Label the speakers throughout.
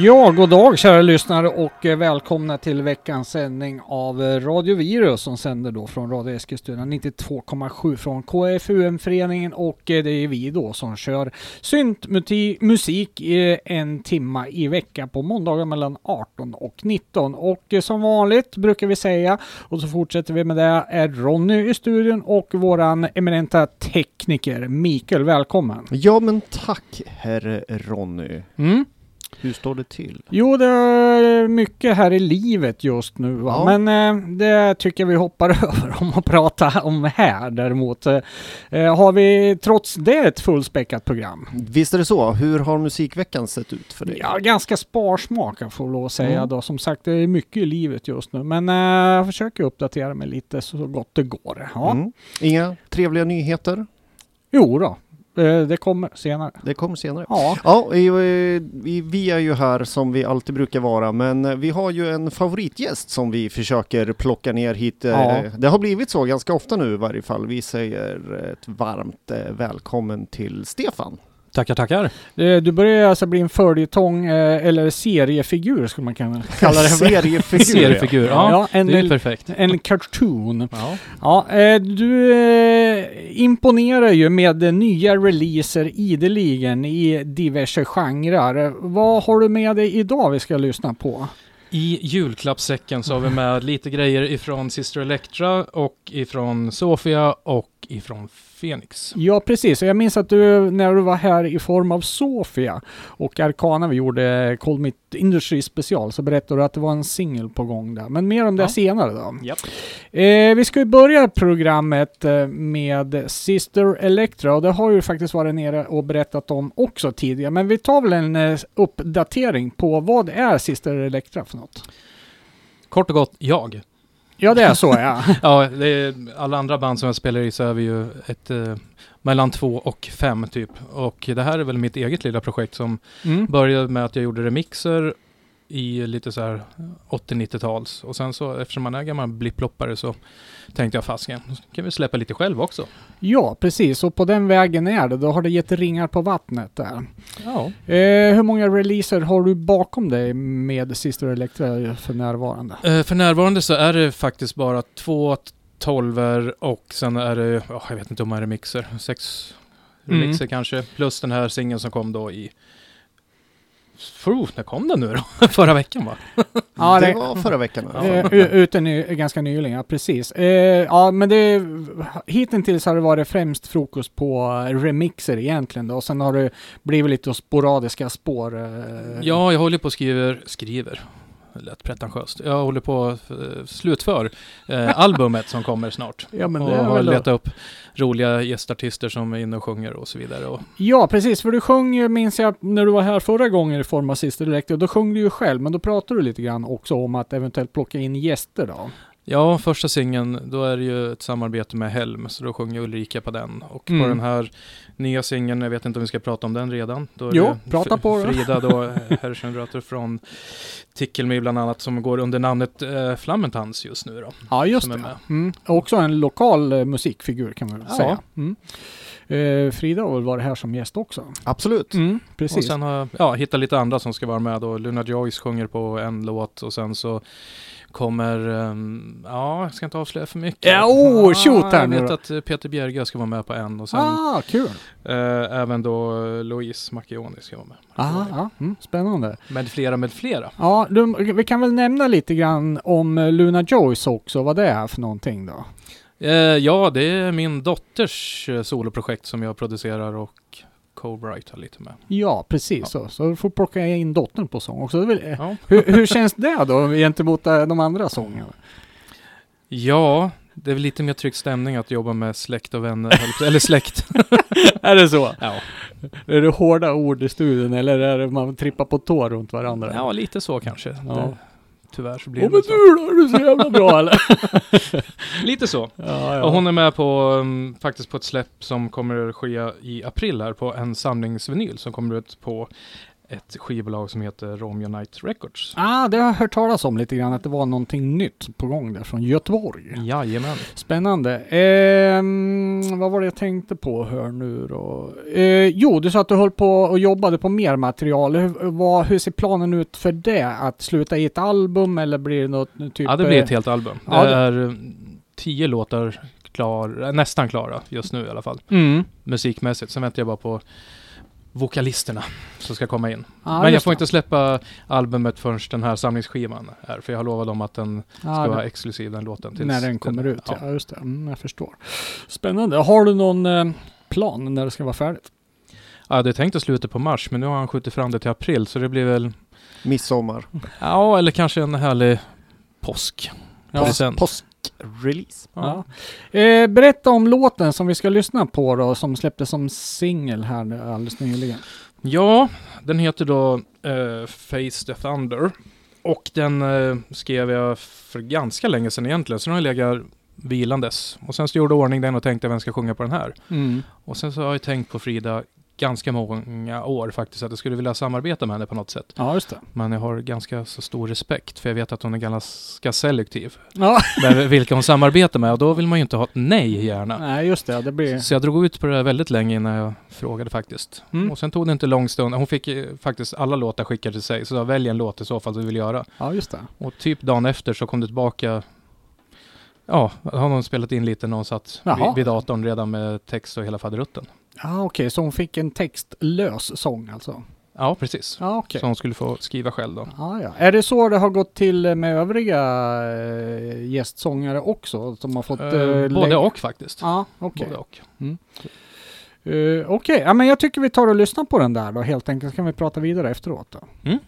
Speaker 1: Ja, god dag kära lyssnare och eh, välkomna till veckans sändning av eh, Radio Virus som sänder då från Radio Eskilstuna 92,7 från KFUM-föreningen och eh, det är vi då som kör syntmusik en timma i vecka på måndagar mellan 18 och 19 och som vanligt brukar vi säga och så fortsätter vi med det är Ronny i studion och våran eminenta tekniker Mikael, välkommen!
Speaker 2: Ja men tack herr Ronny.
Speaker 1: Mm.
Speaker 2: Hur står det till?
Speaker 1: Jo, det är mycket här i livet just nu va?
Speaker 2: Ja.
Speaker 1: men eh, det tycker jag vi hoppar över om att prata om här däremot. Eh, har vi trots det ett fullspäckat program?
Speaker 2: Visst är det så? Hur har musikveckan sett ut för dig?
Speaker 1: Ja, ganska sparsmakad får jag lov att säga
Speaker 2: Mm.
Speaker 1: då. Som sagt, det är mycket i livet just nu, men eh, jag försöker uppdatera mig lite så gott det går. Ja.
Speaker 2: Mm. Inga trevliga nyheter?
Speaker 1: Jo då, eh, det kommer senare.
Speaker 2: Det kommer senare.
Speaker 1: Ja,
Speaker 2: Ja, vi, vi är ju här som vi alltid brukar vara, men eh, vi har ju en favoritgäst som vi försöker plocka ner hit. eh,
Speaker 1: Ja.
Speaker 2: Det har blivit så ganska ofta nu i varje fall. Vi säger ett varmt eh, välkommen till Stefan.
Speaker 3: Tackar, tackar.
Speaker 1: eh, du börjar alltså bli en följetong eh, eller seriefigur skulle man kunna kalla det.
Speaker 2: Seriefigur.
Speaker 3: Seriefigur, ja.
Speaker 1: Ja, en,
Speaker 3: det är perfekt.
Speaker 1: en cartoon.
Speaker 3: Ja.
Speaker 1: Ja, eh, du imponerar ju med nya releaser ideligen i diverse genrer. Vad har du med dig idag vi ska lyssna på?
Speaker 3: I julklappssäcken så har vi med lite grejer ifrån Sister Electra och ifrån Sofia och ifrån Phoenix.
Speaker 1: Ja, precis. Och Jag minns att du, när du var här i form av Sofia och Arcana, vi gjorde Call Me Industry special, så berättade du att det var en singel på gång där. Men mer om det
Speaker 3: Ja.
Speaker 1: senare då.
Speaker 3: Japp.
Speaker 1: Eh, vi ska ju börja programmet eh, med Sister Electra och det har ju faktiskt varit nere och berättat om också tidigare. Men vi tar väl en eh, uppdatering på vad är Sister Electra för något?
Speaker 3: Kort och gott, jag.
Speaker 1: Ja, det är så ja.
Speaker 3: Ja, är, alla andra band som jag spelar i så är vi ju ett eh, mellan två och fem typ. Och det här är väl mitt eget lilla projekt som
Speaker 1: Mm.
Speaker 3: började med att jag gjorde remixer i lite så här 80-90-tals. Och sen så eftersom man är gammal blipploppare så tänkte jag fasken, kan vi släppa lite själv också.
Speaker 1: Ja, precis. Och på den vägen är det. Då har det gett ringar på vattnet där.
Speaker 3: Ja.
Speaker 1: Eh, hur många releaser har du bakom dig med Sister Electra för närvarande?
Speaker 3: Eh, för närvarande så är det faktiskt bara två tolver och sen är det, ja, jag vet inte om det är remixer, sex
Speaker 1: Mm.
Speaker 3: remixer kanske. Plus den här singeln som kom då i... Fuh, när kom den nu då? Förra veckan va?
Speaker 1: Ja,
Speaker 2: det,
Speaker 1: det-
Speaker 2: var förra veckan. alla
Speaker 1: Eh, ute ny, ganska nyligen, ja precis. Eh, ja, men det, hittills har det varit främst fokus på eh, remixer egentligen då. Och sen har det blivit lite sporadiska spår. Eh,
Speaker 3: Ja, jag håller på och skriver, skriver. Lät pretentiöst. Jag håller på att eh, slutför eh, albumet som kommer snart.
Speaker 1: Ja, men
Speaker 3: och
Speaker 1: det är
Speaker 3: har letat upp roliga gästartister som är inne och sjunger och så vidare. Och,
Speaker 1: Ja, precis. För du sjöng ju, minns jag, när du var här förra gången i form av Sister Electra. Då sjöng du ju själv, men då pratade du lite grann också om att eventuellt plocka in gäster då.
Speaker 3: Ja, första singeln, då är det ju ett samarbete med Helm, så då sjunger Ulrika på den. Och
Speaker 1: Mm.
Speaker 3: på den här nya singeln, jag vet inte om vi ska prata om den redan. Då är
Speaker 1: Jo,
Speaker 3: det
Speaker 1: prata
Speaker 3: F-
Speaker 1: på då.
Speaker 3: Frida då, Herrschenrötter från Tickelmy bland annat, som går under namnet eh, Flammentans just nu då.
Speaker 1: Ja, just det. Mm. Också en lokal eh, musikfigur kan man väl
Speaker 3: Ja.
Speaker 1: säga. Mm. Eh, Frida har väl varit här som gäst också.
Speaker 2: Absolut.
Speaker 1: Mm,
Speaker 3: Och
Speaker 1: precis.
Speaker 3: sen har jag ja, hittat lite andra som ska vara med då. Luna Joyce sjunger på en låt och sen så kommer, ehm, ja, jag ska inte avslöja för mycket.
Speaker 1: Ja, oh, shoot här
Speaker 3: Jag vet att Peter Bjerga ska vara med på en och sen
Speaker 1: Ah, kul!
Speaker 3: eh, även då Louise Macchioni ska vara med.
Speaker 1: Aha, ja, mm, spännande.
Speaker 3: Med flera, med flera.
Speaker 1: Ja, du, vi kan väl nämna lite grann om eh, Luna Joyce också, vad det är för någonting då.
Speaker 3: Eh, ja, det är min dotters eh, soloprojekt som jag producerar och co-writer lite med.
Speaker 1: Ja, precis
Speaker 3: Ja.
Speaker 1: så. Så får plocka in dottern på sång också.
Speaker 3: Ja,
Speaker 1: hur, hur känns det då gentemot eh, de andra sångerna?
Speaker 3: ja det är väl lite mer trygg stämning att jobba med släkt och vänner, eller släkt.
Speaker 1: är det så?
Speaker 3: Ja.
Speaker 1: Är det hårda ord i studion eller är det man trippar på tå runt varandra?
Speaker 3: ja, lite så kanske.
Speaker 1: Ja.
Speaker 3: Det, tyvärr så blir
Speaker 1: Åh
Speaker 3: det
Speaker 1: men
Speaker 3: så.
Speaker 1: du då, är du så jävla bra eller?
Speaker 3: Lite så.
Speaker 1: ja, ja.
Speaker 3: Och hon är med på, um, faktiskt på ett släpp som kommer att ske i april här på en samlingsvinyl som kommer ut på ett skivbolag som heter Romeo Night Records.
Speaker 1: Ah, det har jag hört talas om lite grann, att det var någonting nytt på gång där från Göteborg.
Speaker 3: Jajamän.
Speaker 1: Spännande. Ehm, vad var det jag tänkte på här nu då? Eh, jo, du sa att du höll på och jobbade på mer material. Hur, vad, hur ser planen ut för det? Att sluta i ett album eller blir det något typ?
Speaker 3: Ja, det blir ett helt album.
Speaker 1: Ja,
Speaker 3: det
Speaker 1: det-
Speaker 3: är eh, tio låtar klar, eh, nästan klara just nu i alla fall.
Speaker 1: Mm.
Speaker 3: Musikmässigt. Sen väntar jag bara på vokalisterna som ska komma in.
Speaker 1: Ja,
Speaker 3: Men jag får
Speaker 1: det.
Speaker 3: inte släppa albumet förrän den här samlingsskivan är. För jag har lovat dem att den ska
Speaker 1: Ja,
Speaker 3: vara exklusiv den låten. tills
Speaker 1: när den kommer ut, ja.
Speaker 3: Ja.
Speaker 1: just det. Mm, jag förstår. Spännande. Har du någon eh, plan när det ska vara färdigt?
Speaker 3: Ja, det är tänkt att sluta på mars, men nu har han skjutit fram det till april, så det blir väl,
Speaker 2: Midsommar.
Speaker 3: ja, eller kanske en härlig påsk.
Speaker 1: Ja.
Speaker 3: Present.
Speaker 2: Påskrelease.
Speaker 1: Ja. Eh, berätta om låten som vi ska lyssna på då, som släpptes som singel här alldeles nyligen.
Speaker 3: Ja, den heter då eh, Face the Thunder. Och den eh, skrev jag för ganska länge sedan egentligen, så den har legat vilandes. Och sen så gjorde jag ordning den och tänkte vem ska sjunga på den här.
Speaker 1: Mm.
Speaker 3: Och sen så har jag tänkt på Frida ganska många år faktiskt, att jag skulle vilja samarbeta med henne på något sätt.
Speaker 1: Ja, just det.
Speaker 3: Men jag har ganska så stor respekt, för jag vet att hon är ganska selektiv.
Speaker 1: Ja,
Speaker 3: med vilka hon samarbetar med och då vill man ju inte ha ett nej gärna.
Speaker 1: nej just det. Det blir...
Speaker 3: Så jag drog ut på det där väldigt länge innan jag frågade faktiskt.
Speaker 1: Mm.
Speaker 3: Och sen tog det inte lång stund. Hon fick faktiskt alla låtar skickade till sig. Så jag välj en låt i så fall du vill göra.
Speaker 1: Ja, just det.
Speaker 3: Och typ dagen efter så kom det tillbaka. Ja, har någon spelat in lite när hon satt vid, vid datorn redan med text och hela faderutten.
Speaker 1: Ja, okej, så hon fick en textlös sång alltså?
Speaker 3: Ja, precis.
Speaker 1: Ja, okej.
Speaker 3: Så hon skulle få skriva själv då.
Speaker 1: Ja, ja. Är det så det har gått till med övriga eh, gästsångare också? Som har fått...
Speaker 3: Eh,
Speaker 1: eh,
Speaker 3: både och faktiskt.
Speaker 1: Ja, okej.
Speaker 3: Både och.
Speaker 1: Eh, Okej, ja, men jag tycker vi tar och lyssnar på den där då helt enkelt. Så kan vi prata vidare efteråt då.
Speaker 4: A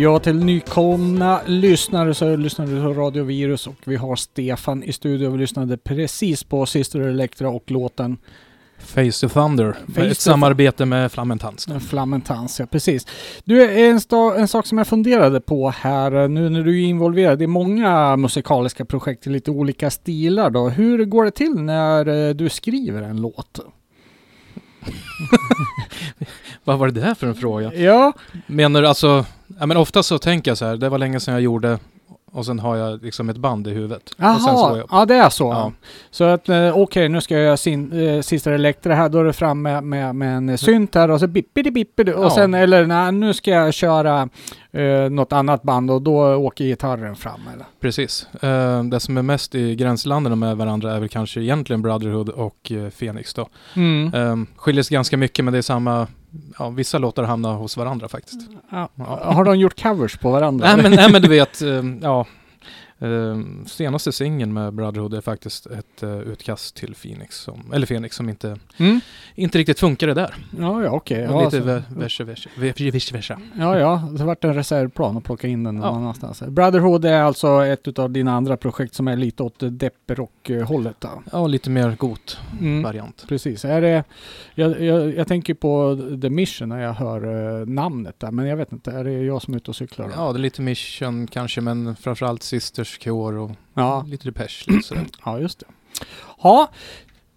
Speaker 1: Ja, till nykomna lyssnare så lyssnar du på Radio Virus och vi har Stefan i studion. Vi lyssnade precis på Sister Electra och låten
Speaker 3: Face the Thunder.
Speaker 1: Face
Speaker 3: ett samarbete med Flammentans.
Speaker 1: Flammentans. Ja, precis. Du, en, en sak som jag funderade på här nu när du är involverad i många musikaliska projekt i lite olika stilar då. Hur går det till när eh, du skriver en låt?
Speaker 3: Vad var det där för en fråga?
Speaker 1: Ja,
Speaker 3: Menar du alltså, ja men ofta så tänker jag så här, det var länge sedan jag gjorde och sen har jag liksom ett band i huvudet.
Speaker 1: Jaha, ja det är så.
Speaker 3: Ja.
Speaker 1: Så att eh, okej, nu ska jag göra sin, eh, sista Elektra här, då är det fram med, med, med en synt här och så bippidi bippidi och
Speaker 3: Ja.
Speaker 1: sen eller nej, nu ska jag köra eh, något annat band och då åker gitarren fram eller?
Speaker 3: Precis. Eh, det som är mest i gränslanden med varandra är väl kanske egentligen Brotherhood och uh, Phoenix då.
Speaker 1: Mm.
Speaker 3: Um, skiljer sig ganska mycket men det är samma, ja vissa låtar hamnar hos varandra faktiskt.
Speaker 1: Ja.
Speaker 3: Ja.
Speaker 1: Har de gjort covers på varandra?
Speaker 3: Nej men, nej men du vet, ehm, ja. Ehm, senaste singeln med Brotherhood är faktiskt ett eh, utkast till Phoenix, som, eller Phoenix som inte,
Speaker 1: Mm.
Speaker 3: inte riktigt funkade där.
Speaker 1: Ja, ja okej.
Speaker 3: Och
Speaker 1: Ja,
Speaker 3: lite
Speaker 1: så-
Speaker 3: ve- verse, verse, verse, vice versa.
Speaker 1: ja, ja, det vart en reservplan att plocka in den någon
Speaker 3: Ja.
Speaker 1: annanstans. Brotherhood är alltså ett av dina andra projekt som är lite åt depprock-hållet?
Speaker 3: Ja, lite mer got
Speaker 1: Mm.
Speaker 3: variant.
Speaker 1: Precis. Är det, jag, jag, jag tänker på The Mission när jag hör eh, namnet där, men jag vet inte, är det jag som är ute och cyklar? då?
Speaker 3: Ja, det är lite mission kanske, men framförallt Sisters Cure och
Speaker 1: ja,
Speaker 3: lite Depeche. Lite sådär.
Speaker 1: ja just det. Ja,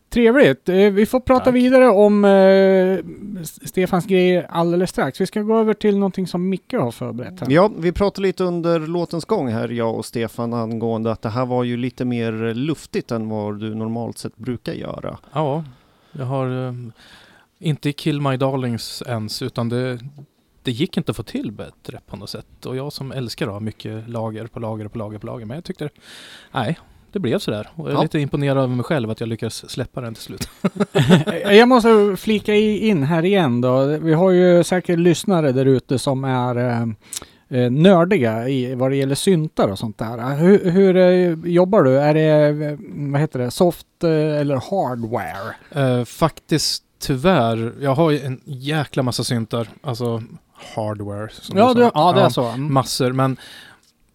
Speaker 1: trevligt. Eh, Vi får prata
Speaker 3: Tack.
Speaker 1: vidare om eh, Stefans grejer alldeles strax. Vi ska gå över till någonting som Micke har förberett här.
Speaker 2: Ja, vi pratade lite under låtens gång här, jag och Stefan, angående att det här var ju lite mer luftigt än vad du normalt sett brukar göra.
Speaker 3: Ja, jag har ehm, inte Kill My Darlings ens, utan det, det gick inte att få till bättre på något sätt. Och jag som älskar att ha mycket lager på lager på lager på lager, men jag tyckte, nej, det blev sådär. Och jag är
Speaker 2: Ja.
Speaker 3: lite imponerad över mig själv att jag lyckades släppa den till slut.
Speaker 1: Jag måste flika in här igen då. Vi har ju säkert lyssnare där ute som är eh, eh, nördiga i vad det gäller syntar och sånt där. Hur, hur eh, jobbar du? Är det, vad heter det, soft eller hardware?
Speaker 3: Eh, faktiskt tyvärr, jag har ju en jäkla massa syntar, alltså hardware. Som
Speaker 1: Ja,
Speaker 3: du sa.
Speaker 1: ja det är så. Mm.
Speaker 3: Massor, men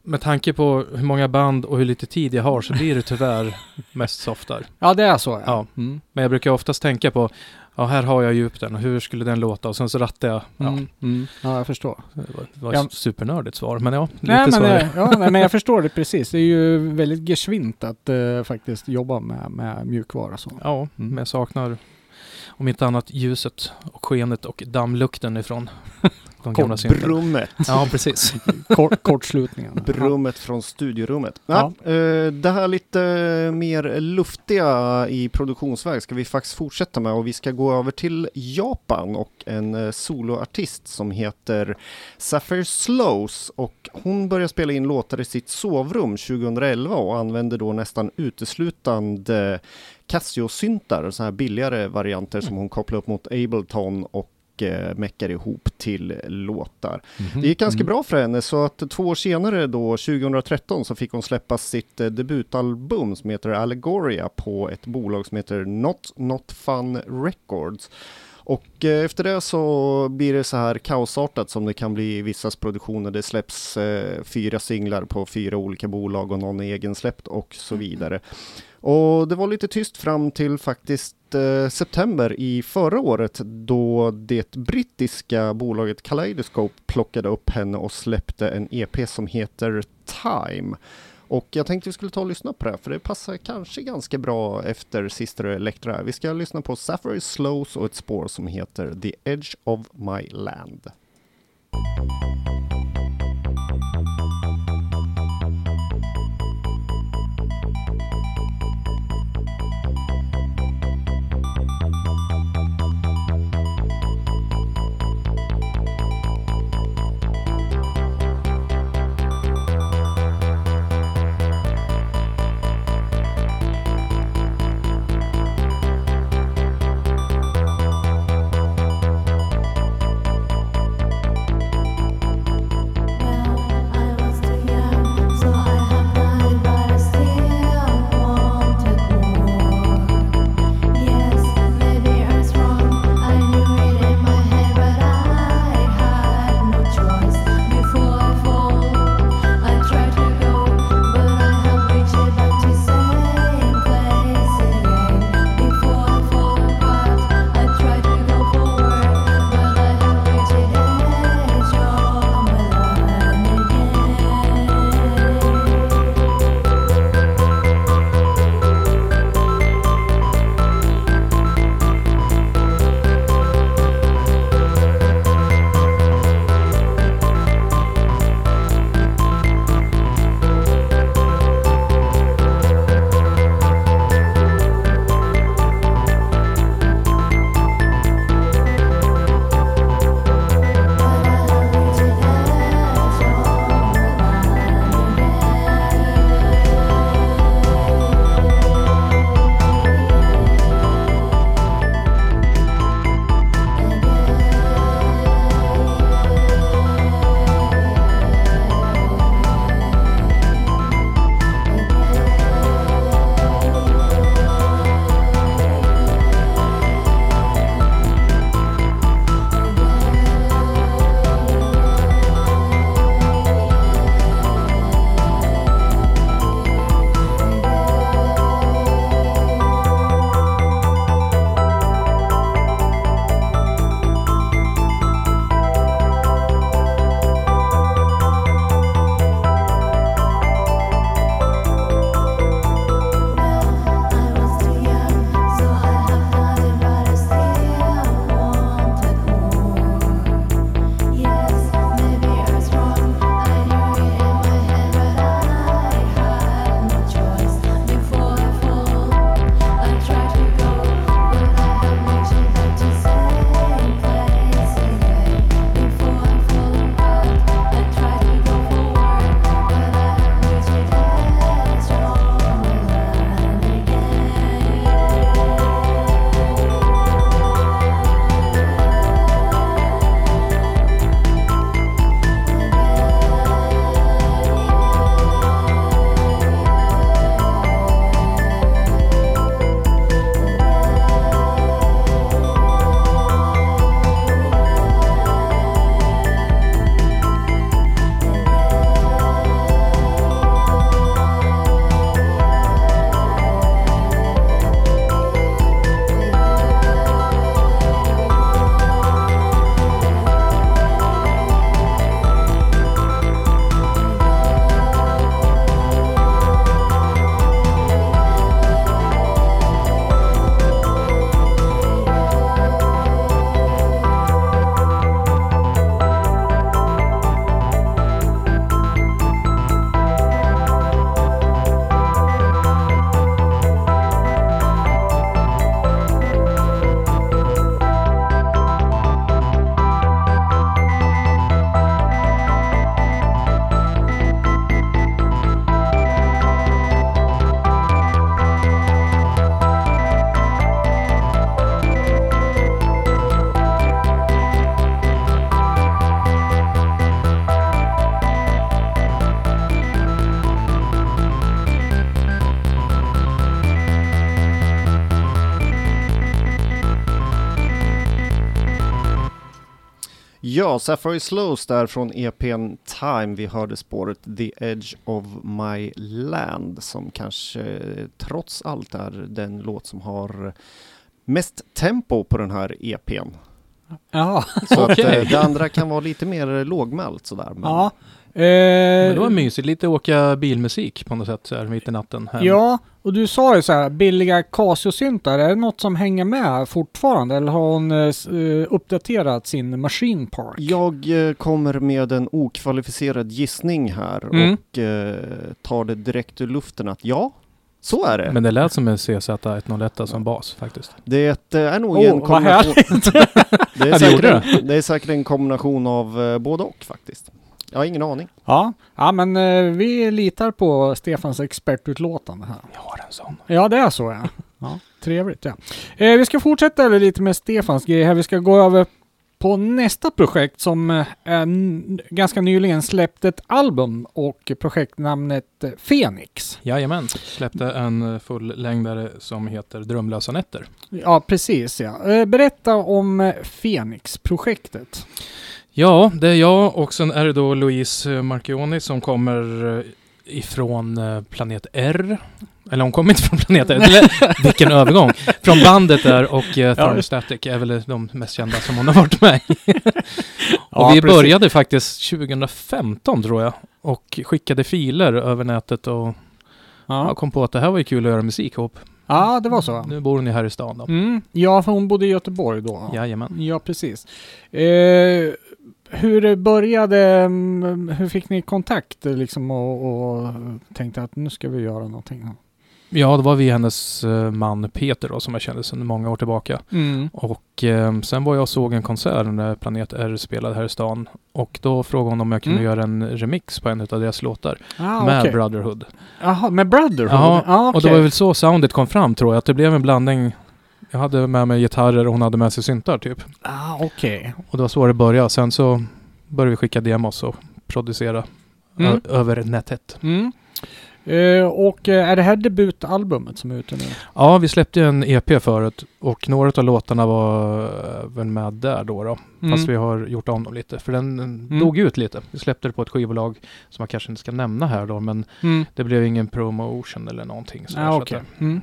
Speaker 3: med tanke på hur många band och hur lite tid jag har så blir det tyvärr mest softar.
Speaker 1: Ja, det är så ja.
Speaker 3: Ja.
Speaker 1: Mm.
Speaker 3: Men jag brukar oftast tänka på, ja här har jag djup den och hur skulle den låta? Och sen så rattar jag. Ja,
Speaker 1: Mm. Mm. ja, jag förstår.
Speaker 3: det var, det var
Speaker 1: Ja.
Speaker 3: supernördigt svar, men ja, lite
Speaker 1: Nej men,
Speaker 3: det.
Speaker 1: ja, nej, men jag förstår det precis. Det är ju väldigt geschwint att eh, faktiskt jobba med, med mjukvara så.
Speaker 3: Ja,
Speaker 1: Mm.
Speaker 3: men jag saknar om inte annat ljuset och skenet och dammlukten ifrån de gamla syntarna.
Speaker 2: Brummet.
Speaker 3: Ja, precis.
Speaker 1: Kort, kortslutningen.
Speaker 2: Brummet från studiorummet. Ja. eh, det här lite mer luftiga i produktionsväg ska vi faktiskt fortsätta med och vi ska gå över till Japan och en eh, soloartist som heter Sapphire Slows och hon började spela in låtar i sitt sovrum 2011 och använde då nästan uteslutande Casio-syntar, så här billigare varianter som hon kopplar upp mot Ableton och eh, meckar ihop till låtar.
Speaker 3: Mhm.
Speaker 2: Det gick ganska
Speaker 1: Mm.
Speaker 2: bra för henne så att två år senare då, 2013, så fick hon släppa sitt eh, debutalbum som heter Allegoria på ett bolag som heter Not Not Fun Records. Och eh, efter det så blir det så här kaosartat som det kan bli i vissas produktioner. Det släpps eh, fyra singlar på fyra olika bolag och någon är egensläppt och så vidare. Och det var lite tyst fram till faktiskt eh, september i förra året då det brittiska bolaget Kaleidoscope plockade upp henne och släppte en EP som heter Time. Och jag tänkte vi skulle ta och lyssna på det här, för det passar kanske ganska bra efter Sister Electra. Vi ska lyssna på Sapphire Slows och ett spår som heter The Edge of My Land. Ja, Sapphire Slows där från EPn Time. Vi hörde spåret The Edge of My Land som kanske trots allt är den låt som har mest tempo på den här EPn.
Speaker 1: Ja.
Speaker 2: Så att,
Speaker 3: Okej.
Speaker 2: eh, det andra kan vara lite mer lågmält sådär. Men
Speaker 1: ja.
Speaker 3: Men
Speaker 1: Eh,
Speaker 3: det var mysigt, lite åka bilmusik på något sätt så här mitt i natten. hem.
Speaker 1: Ja, och du sa ju så här, billiga Casio-syntar, är det något som hänger med fortfarande eller har hon eh, uppdaterat sin machine park?
Speaker 2: Jag eh, kommer med en okvalificerad gissning här
Speaker 1: Mm.
Speaker 2: och eh, tar det direkt ur luften att ja, så är det.
Speaker 3: Men det lät som en CZ101 som bas faktiskt.
Speaker 2: Det är nog
Speaker 1: Åh,
Speaker 2: en kombination. Det är, säkert det är säkert en kombination av både och faktiskt. Jag har ingen aning.
Speaker 1: ja. ja, men eh, vi litar på Stefans expertutlåtande här.
Speaker 3: Jag har en sån.
Speaker 1: Ja, det är så ja. ja trevligt ja. Eh, vi ska fortsätta lite med Stefans grej här. Vi ska gå över på nästa projekt som eh, ganska nyligen släppt ett album och projektnamnet eh, Phoenix.
Speaker 3: Jajamän, släppte en fullängdare som heter Drömlösa nätter.
Speaker 1: Ja, precis ja. Eh, berätta om eh, Phoenix-projektet.
Speaker 3: Ja, det är jag och sen är det då Louise eh, Marchioni som kommer eh, ifrån eh, planet R. Eller hon kommer inte från planet R. Eller, vilken övergång! Från bandet där och eh, Thermostatic är väl de mest kända som hon har varit med i. och
Speaker 1: Ja,
Speaker 3: vi
Speaker 1: precis.
Speaker 3: började faktiskt 2015 tror jag. Och skickade filer över nätet och
Speaker 1: Ja,
Speaker 3: kom på att det här var ju kul att göra musik ihop.
Speaker 1: ja det var så.
Speaker 3: Nu bor hon ju här i stan då.
Speaker 1: Mm. Ja, för hon bodde i Göteborg då.
Speaker 3: Jajamän.
Speaker 1: Ja, precis. Eh, hur började, hur fick ni kontakt liksom och, och tänkte att nu ska vi göra någonting?
Speaker 3: Ja, det var vi hennes eh, man Peter då som jag kände sedan många år tillbaka.
Speaker 1: Mm.
Speaker 3: Och eh, sen var jag och såg en konsert när Planet R spelade här i stan. Och då frågade hon om jag kunde
Speaker 1: Mm.
Speaker 3: göra en remix på en av deras låtar.
Speaker 1: Ah,
Speaker 3: med
Speaker 1: okej.
Speaker 3: Brotherhood.
Speaker 1: Jaha, med Brotherhood?
Speaker 3: Ja,
Speaker 1: ah,
Speaker 3: Och det var väl så soundet kom fram tror jag. Att det blev en blandning. Jag hade med mig gitarrer och hon hade med sig syntar typ.
Speaker 1: Ah, okej.
Speaker 3: Och det var så det började. Sen så började vi skicka demos och producera
Speaker 1: Mm.
Speaker 3: över nätet.
Speaker 1: Mm. Eh, och eh, är det här debutalbumet som är ute nu?
Speaker 3: Ja, vi släppte en EP förut och några av låtarna var eh, väl med där då. då.
Speaker 1: Mm.
Speaker 3: Fast vi har gjort om dem lite. För den mm. dog ut lite. Vi släppte det på ett skivbolag som jag kanske inte ska nämna här då. Men
Speaker 1: Mm.
Speaker 3: det blev ingen promotion eller någonting. Så
Speaker 1: Ah,
Speaker 3: så
Speaker 1: okej.
Speaker 3: att,
Speaker 1: Mm.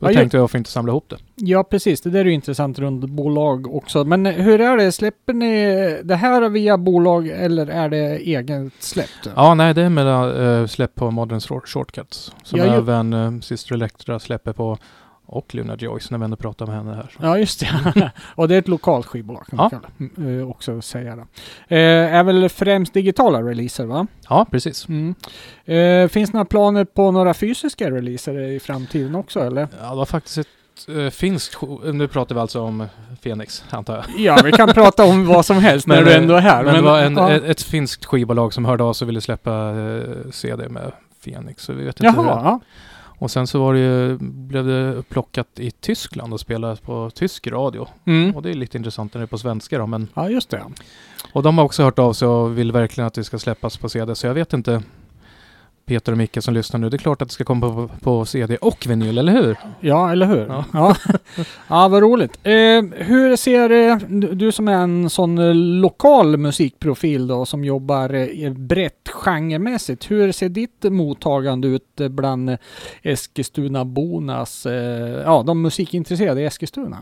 Speaker 3: Då
Speaker 1: Ja,
Speaker 3: tänkte jag varför inte samla ihop det.
Speaker 1: Ja, precis. Det där är ju intressant runt bolag också. Men eh, hur är det? Släpper ni det här via bolag eller är det eget släppt?
Speaker 3: Ja, nej, det är med äh, släpp på Modern Short- Shortcuts. Som
Speaker 1: Ja,
Speaker 3: även äh, Sister Electra släpper på. Och Luna Joyce när vi ändå pratar med henne här.
Speaker 1: Ja, just det. och det är ett lokalt skivbolag kan man
Speaker 3: Ja.
Speaker 1: kalla. Mm, eh, också säga det. Eh, är väl främst digitala releaser va?
Speaker 3: Ja, precis.
Speaker 1: Mm. Eh, finns det några planer på några fysiska releaser i framtiden också eller?
Speaker 3: Ja, det var faktiskt ett äh, finskt... sk- Nu pratar vi alltså om Phoenix, antar jag.
Speaker 1: Ja, vi kan prata om vad som helst när du ändå är här.
Speaker 3: Men, det var en,
Speaker 1: ja.
Speaker 3: ett, ett finskt skivbolag som hörde av sig och ville släppa eh, CD med Phoenix. Så vi vet inte hur det
Speaker 1: ja.
Speaker 3: Och sen så var det ju, blev det plockat i Tyskland och spelas på tysk radio.
Speaker 1: Mm.
Speaker 3: Och det är lite intressant när det är på svenska då. Men,
Speaker 1: Ja, just det.
Speaker 3: och de har också hört av sig och vill verkligen att det ska släppas på CD. Så jag vet inte, Peter och Micke som lyssnar nu, det är klart att det ska komma på, på CD och vinyl, eller hur?
Speaker 1: Ja, eller hur?
Speaker 3: Ja.
Speaker 1: Ja, ja. vad roligt. Eh, hur ser eh, du som är en sån eh, lokal musikprofil då som jobbar eh, brett genremässigt. Hur ser ditt mottagande ut bland Eskilstuna-bornas, eh, ja, de musikintresserade i Eskilstuna?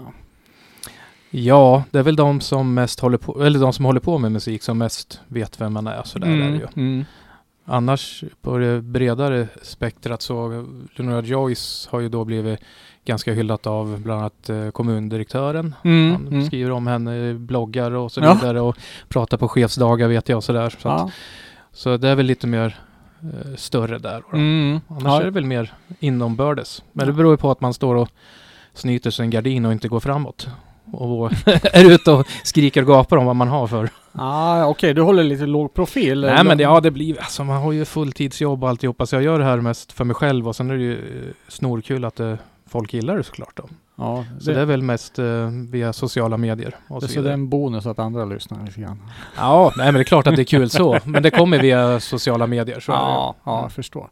Speaker 3: Ja, det är väl de som mest håller på, eller de som håller på med musik som mest vet vem man är. Så där är det ju.
Speaker 1: mm.
Speaker 3: Annars på det bredare spektrat så Leonora Joyce har ju då blivit ganska hyllat av bland annat eh, kommundirektören.
Speaker 1: Mm.
Speaker 3: Han
Speaker 1: Mm.
Speaker 3: skriver om henne i bloggar och så
Speaker 1: Ja.
Speaker 3: vidare och pratar på chefsdagar vet jag och sådär. Så, att,
Speaker 1: Ja.
Speaker 3: så det är väl lite mer eh, större där. Då.
Speaker 1: Mm.
Speaker 3: Annars
Speaker 1: Ja.
Speaker 3: är det väl mer inombördes. Men
Speaker 1: Ja.
Speaker 3: det beror ju på att man står och snyter sig en gardin och inte går framåt. Och är ute och skriker och gapar om vad man har för.
Speaker 1: Ah, Okej, du håller lite låg profil.
Speaker 3: Nej men det, ja det blir, alltså man har ju fulltidsjobb och alltihopa. Så jag gör det här mest för mig själv och sen är det ju eh, snorkul att eh, folk gillar det såklart då.
Speaker 1: ja,
Speaker 3: Så det är väl mest eh, via sociala medier och så
Speaker 1: så det är en bonus att andra lyssnar lite grann.
Speaker 3: Ja, nej men det är klart att det är kul så. Men det kommer via sociala medier. Så det.
Speaker 1: Ja, ja, jag förstår.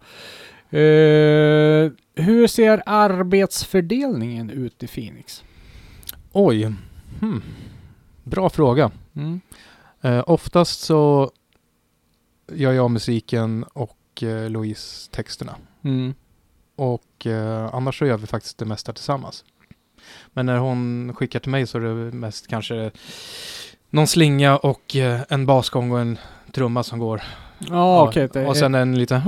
Speaker 1: Eh, hur ser arbetsfördelningen ut i Phoenix?
Speaker 3: Oj. Hmm. Bra fråga.
Speaker 1: Mm.
Speaker 3: Eh, oftast så gör jag musiken och eh, Louise texterna.
Speaker 1: Mm.
Speaker 3: Och eh, annars så gör vi faktiskt det mesta tillsammans. Men när hon skickar till mig så är det mest kanske någon slinga och eh, en basgång och en trumma som går.
Speaker 1: Ja, okej. det-
Speaker 3: och sen en liten...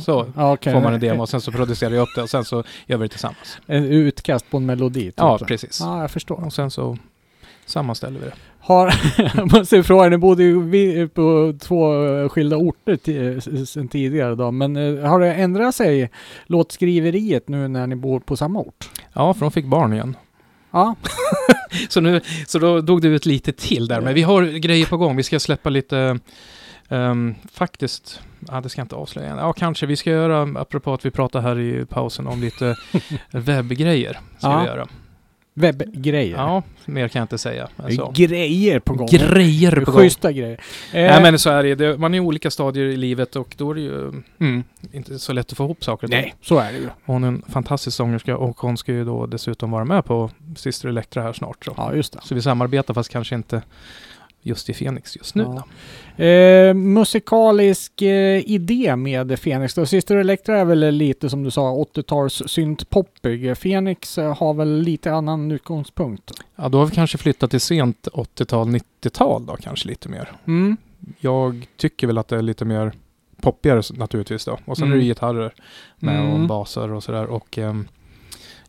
Speaker 3: Så
Speaker 1: okej.
Speaker 3: får man en demo och sen så producerar jag upp det och sen så gör vi det tillsammans.
Speaker 1: En utkast på en melodi. Typ.
Speaker 3: Ja, precis.
Speaker 1: Ja, jag förstår.
Speaker 3: Och sen så sammanställer vi det.
Speaker 1: Har, jag måste fråga, ni bodde ju på två skilda orter sen tidigare då, men eh, har det ändrat sig låtskriveriet nu när ni bor på samma ort?
Speaker 3: Ja, för de fick barn igen.
Speaker 1: Ja,
Speaker 3: Så, nu, så då dog det ut lite till där. Men vi har grejer på gång. Vi ska släppa lite, ehm, faktiskt, ja det ska jag inte avslöja. Ja, kanske. Vi ska göra, apropå att vi pratade här i pausen om lite webbgrejer. Ska
Speaker 1: Ja.
Speaker 3: vi göra.
Speaker 1: Webbgrejer.
Speaker 3: Ja, mer kan jag inte säga. än
Speaker 1: Det är
Speaker 3: så.
Speaker 1: Grejer på gång.
Speaker 3: Grejer på gång.
Speaker 1: Schyssta grejer. Eh,
Speaker 3: Nej men så är det, det Man är i olika stadier i livet och då är det ju
Speaker 1: mm.
Speaker 3: inte så lätt att få ihop saker.
Speaker 1: Nej, så är det ju.
Speaker 3: Hon är en fantastisk sångerska och hon ska ju då dessutom vara med på Syster Elektra här snart. Så.
Speaker 1: Ja, just det.
Speaker 3: så vi samarbetar fast kanske inte just i Fenix just nu.
Speaker 1: Ja. Eh, musikalisk eh, idé med Fenix då. Syster Electra är väl lite som du sa 80-tals syntpoppig. Fenix eh, har väl lite annan utgångspunkt.
Speaker 3: Ja, då har vi kanske flyttat till sent 80-tal, 90-tal då kanske lite mer.
Speaker 1: Mm.
Speaker 3: Jag tycker väl att det är lite mer poppigare naturligtvis då. Och sen är
Speaker 1: Mm.
Speaker 3: det gitarrer med
Speaker 1: Mm.
Speaker 3: och basar och sådär. Och ehm,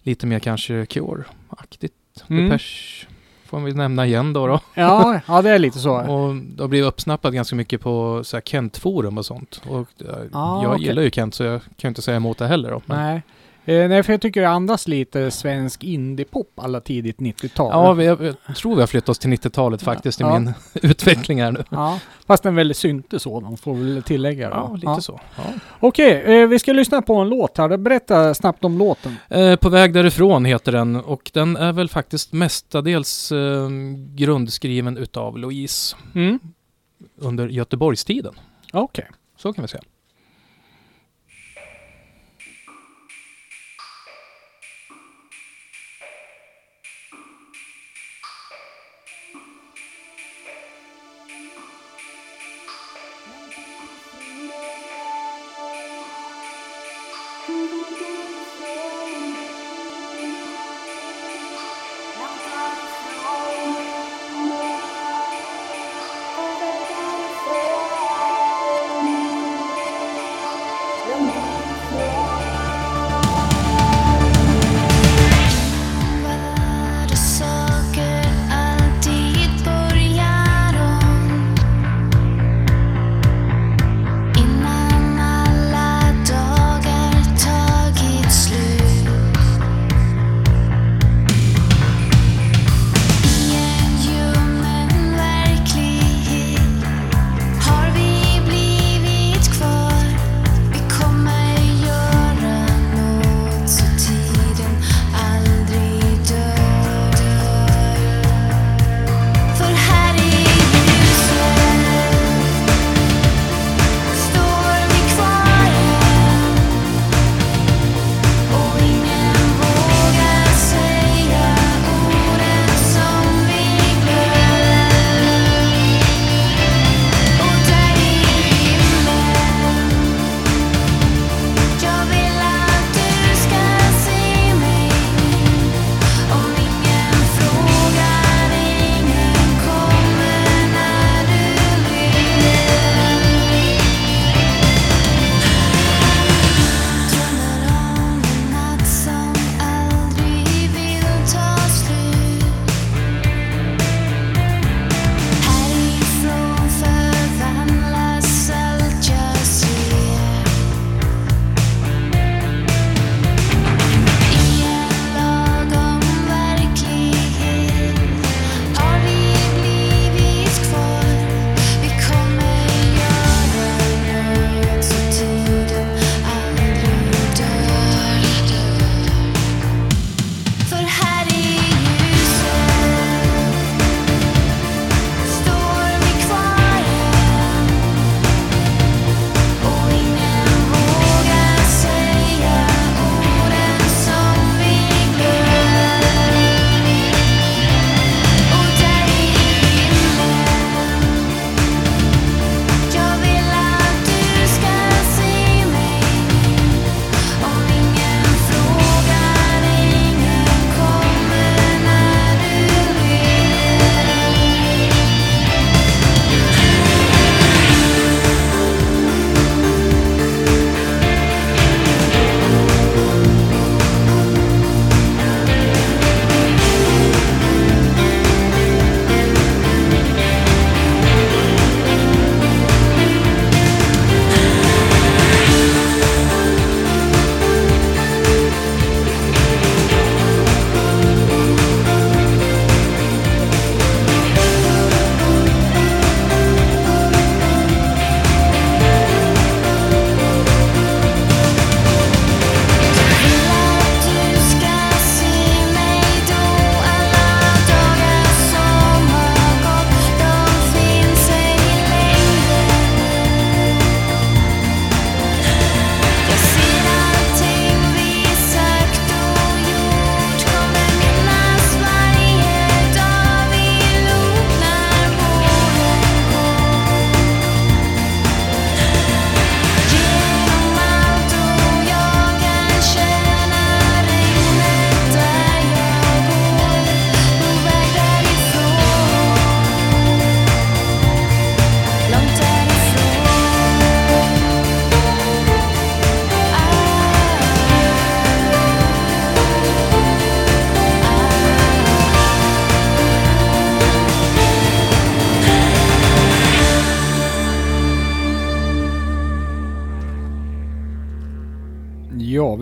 Speaker 3: lite mer kanske Cure-aktigt.
Speaker 1: Mm.
Speaker 3: Depeche får vi nämna igen då. då.
Speaker 1: Ja, ja, det är lite så.
Speaker 3: Och det har blivit uppsnappat ganska mycket på så här Kent-forum och sånt. Och eh,
Speaker 1: Ah,
Speaker 3: jag
Speaker 1: okej.
Speaker 3: gillar ju Kent så jag kan inte säga emot det heller då. Men,
Speaker 1: Nej. Eh, nej, för jag tycker det andas lite svensk indiepop alla tidigt 90-tal.
Speaker 3: Ja, vi, jag, jag tror vi har flyttat oss till 90-talet faktiskt i
Speaker 1: Ja.
Speaker 3: min utveckling här nu.
Speaker 1: Ja, fast en väldigt synte sådan, får väl tillägga. då.
Speaker 3: Ja, lite så. Ja.
Speaker 1: Okej, eh, vi ska lyssna på en låt här. Berätta snabbt om låten.
Speaker 3: Eh, på väg därifrån heter den och den är väl faktiskt mestadels eh, grundskriven utav Louise
Speaker 1: Mm.
Speaker 3: under Göteborgstiden.
Speaker 1: Okej.
Speaker 3: Så kan vi säga.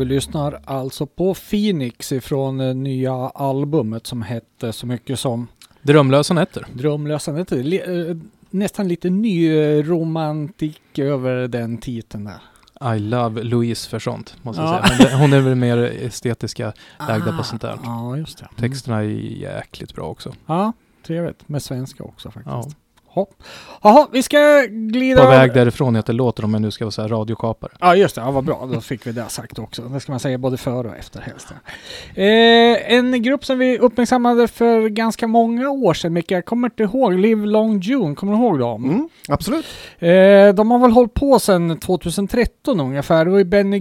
Speaker 1: Lyssnar alltså på Phoenix ifrån eh, nya albumet som hette så mycket som
Speaker 3: Drömlösa nätter.
Speaker 1: Drömlösa nätter. Eh, Nästan lite ny eh, romantik över den titeln där.
Speaker 3: I love Louise för sånt, måste
Speaker 1: Ja.
Speaker 3: jag säga. Hon är väl mer estetiska lagda på sånt där.
Speaker 1: Ja, just det. Mm.
Speaker 3: Texterna är jäkligt bra också.
Speaker 1: Ja, trevligt. Med svenska också faktiskt.
Speaker 3: Ja.
Speaker 1: Jaha, vi ska glida...
Speaker 3: På väg därifrån heter låten om jag nu ska vara så här radiokapare.
Speaker 1: Ja just det, ja, vad bra. Då fick vi det sagt också. Det ska man säga både före och efter helst. Eh, en grupp som vi uppmärksammade för ganska många år sedan, Micke, jag kommer inte ihåg, Live Long June, kommer du ihåg dem?
Speaker 2: Mm, absolut.
Speaker 1: Eh, de har väl hållit på sedan 2013 ungefär. Det var ju Benny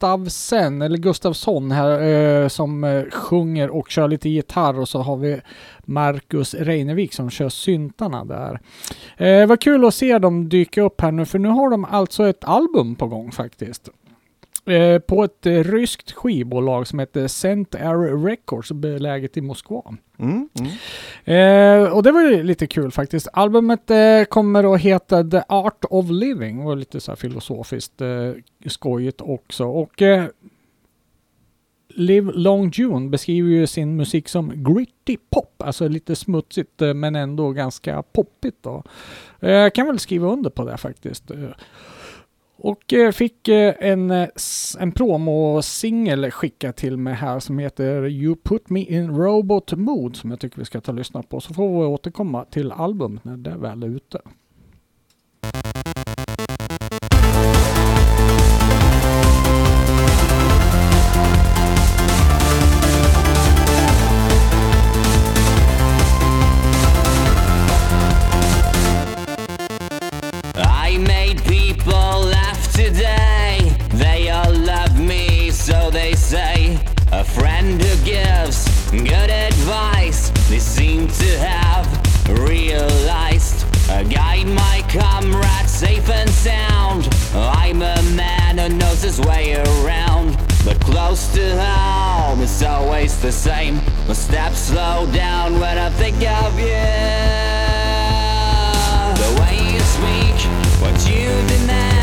Speaker 1: Gustavsen, eller Gustavsson här, eh, som eh, sjunger och kör lite gitarr och så har vi Marcus Reinevik som kör syntarna där. Eh, vad kul att se dem dyka upp här nu, för nu har de alltså ett album på gång faktiskt. Eh, på ett eh, ryskt skivbolag som heter Cent Air Records, beläget i Moskva.
Speaker 2: Mm, mm.
Speaker 1: Eh, och det var ju lite kul faktiskt. Albumet eh, kommer att heta The Art of Living och lite så här filosofiskt skojigt också. Och Live Long June beskriver ju sin musik som gritty pop, alltså lite smutsigt men ändå ganska poppigt då. Jag kan väl skriva under på det faktiskt. Och eh, fick eh, en, eh, en, promo-singel skickad till mig här som heter You Put Me In Robot Mood som jag tycker vi ska ta och lyssna på. Så får vi återkomma till albumet när det väl är ute.
Speaker 5: Friend who gives good advice. They seem to have realized. A guide my comrades safe and sound. I'm a man who knows his way around. But close to home, it's always the same. My steps slow down when I think of you. The way you speak, what you demand,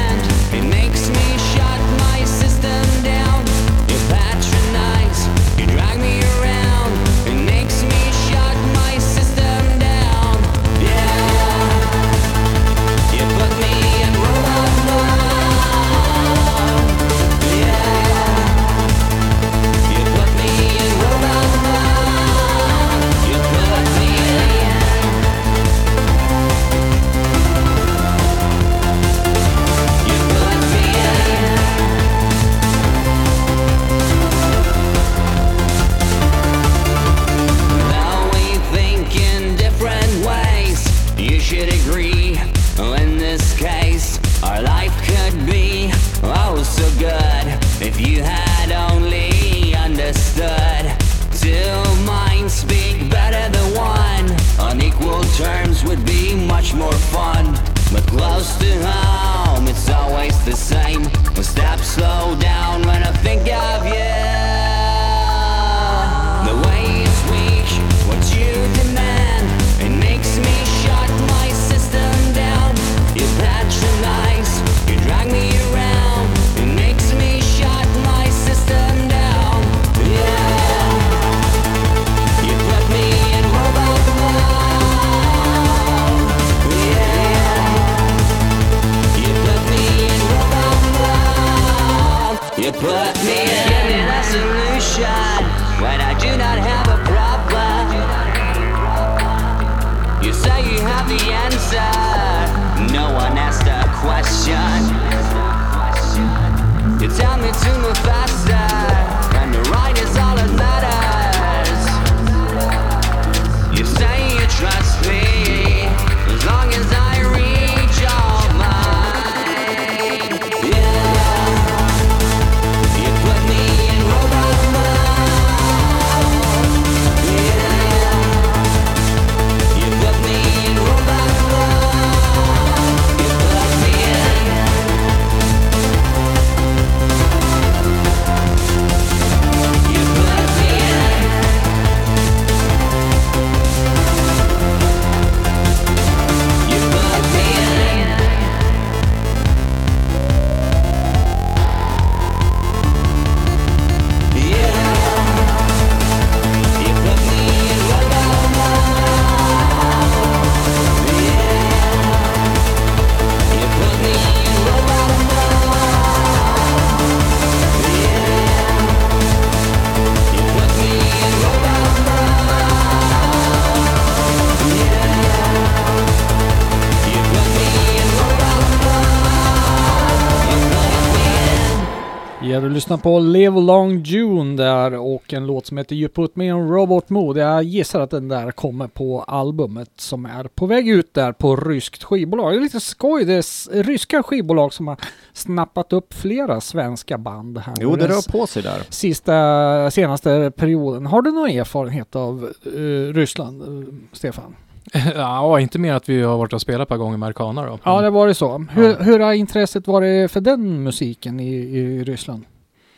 Speaker 1: lyssnar på Live Long June där och en låt som heter You Put Me On Robot Mode. Jag gissar att den där kommer på albumet som är på väg ut där på ryskt skivbolag. Det är lite skoj, det är ryska skivbolag som har snappat upp flera svenska band här.
Speaker 2: Jo, det rör på sig där.
Speaker 1: Sista, senaste perioden. Har du någon erfarenhet av eh, Ryssland, eh, Stefan?
Speaker 3: ja, inte mer att vi har varit och spelat ett par gånger med Arcana då.
Speaker 1: Ja, det var det så. Hur,
Speaker 3: Ja.
Speaker 1: hur har intresset varit för den musiken i, i Ryssland?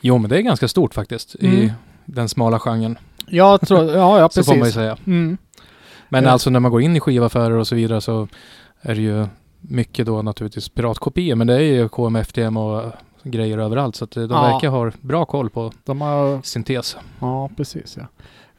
Speaker 3: Jo, men det är ganska stort faktiskt
Speaker 1: Mm.
Speaker 3: i den smala genren.
Speaker 1: Jag tror, ja, ja
Speaker 3: Så får man ju
Speaker 1: precis.
Speaker 3: säga.
Speaker 1: Mm.
Speaker 3: Men
Speaker 1: Ja.
Speaker 3: alltså när man går in i skivaffärer och så vidare så är det ju mycket då naturligtvis piratkopior. Men det är ju KMFDM och grejer överallt. Så att de
Speaker 1: Ja.
Speaker 3: verkar ha bra koll på
Speaker 1: De har,
Speaker 3: syntes.
Speaker 1: ja precis ja.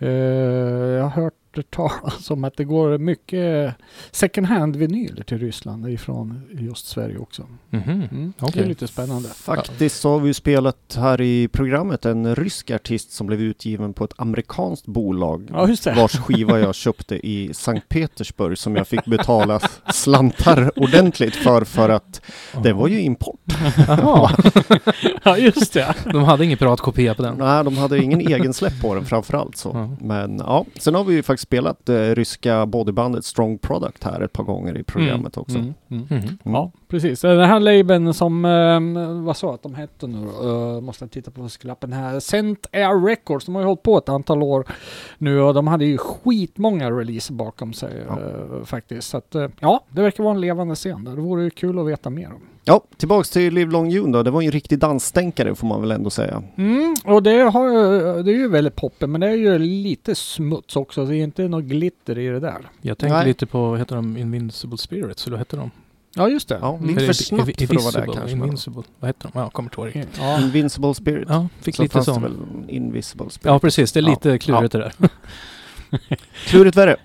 Speaker 1: Eh, jag har hört talas om att det går mycket second hand vinyler till Ryssland ifrån just Sverige också.
Speaker 3: Mhm.
Speaker 1: Mm. Det är lite spännande.
Speaker 2: Faktiskt så har vi spelat här i programmet en rysk artist som blev utgiven på ett amerikanskt bolag.
Speaker 1: Ja.
Speaker 2: Vars skiva jag köpte i Sankt Petersburg som jag fick betala slantar ordentligt för för att det var ju import.
Speaker 1: Ja, just det.
Speaker 3: de hade ingen piratkopia på den.
Speaker 2: Nej, de hade ingen egen släpp på den framförallt så. Men ja, sen har vi ju faktiskt spelat eh, ryska bodybandet Strong Product här ett par gånger i programmet också.
Speaker 1: Mm, mm.
Speaker 3: Mhm.
Speaker 1: Ja, precis. Den här labeln som, eh, vad sa att de hette nu? Eh, måste jag titta på sklappen här. Cent Air Records, de har ju hållit på ett antal år nu och de hade ju skitmånga releaser bakom sig
Speaker 2: Ja.
Speaker 1: eh, faktiskt. Så att, eh, ja, det verkar vara en levande scen där. Det vore ju kul att veta mer om.
Speaker 2: Ja, tillbaks till Live Long June då. Det var ju en riktig dansstänkare får man väl ändå säga.
Speaker 1: Mm, och det, har, det är ju väldigt poppigt, men det är ju lite smuts också. Det är inte något glitter i det där.
Speaker 3: Jag tänkte
Speaker 2: Nej.
Speaker 3: lite på, vad heter de, Invincible Spirits, eller vad heter de?
Speaker 1: Ja, just det.
Speaker 2: Ja,
Speaker 1: Mm.
Speaker 2: lite för snabbt för att vara där kanske.
Speaker 3: Invincible, vad heter de? Ja, kommer inte ihåg.
Speaker 1: Ja.
Speaker 2: Invincible Spirit.
Speaker 3: Ja, fick
Speaker 2: Så
Speaker 3: lite sån.
Speaker 2: Invisible Spirit.
Speaker 3: Ja, precis. Det är
Speaker 2: Ja.
Speaker 3: lite klurigt det där.
Speaker 2: Klurigt värre.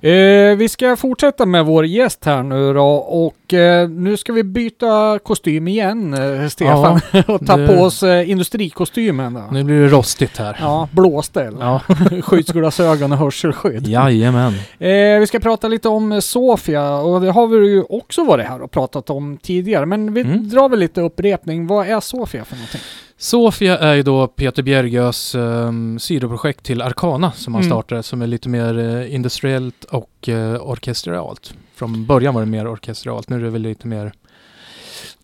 Speaker 1: Eh, vi ska fortsätta med vår gäst här nu då och eh, nu ska vi byta kostym igen eh, Stefan och ta
Speaker 3: det-
Speaker 1: på oss eh, industrikostymen då.
Speaker 3: Nu blir det rostigt här.
Speaker 1: Ja, blåställ,
Speaker 3: Ja,
Speaker 1: skyddsglasögon och hörselskydd.
Speaker 3: jajamän.
Speaker 1: Eh, vi ska prata lite om eh, Sofia och det har vi ju också varit här och pratat om tidigare men vi
Speaker 3: Mm.
Speaker 1: drar väl lite upprepning. Vad är Sofia för någonting?
Speaker 3: Sofia är ju då Peter Bjergös um, sidoprojekt till Arcana som han
Speaker 1: Mm.
Speaker 3: startade som är lite mer eh, industriellt och uh, orkestralt. Från början var det mer orkestralt, nu är det väl lite mer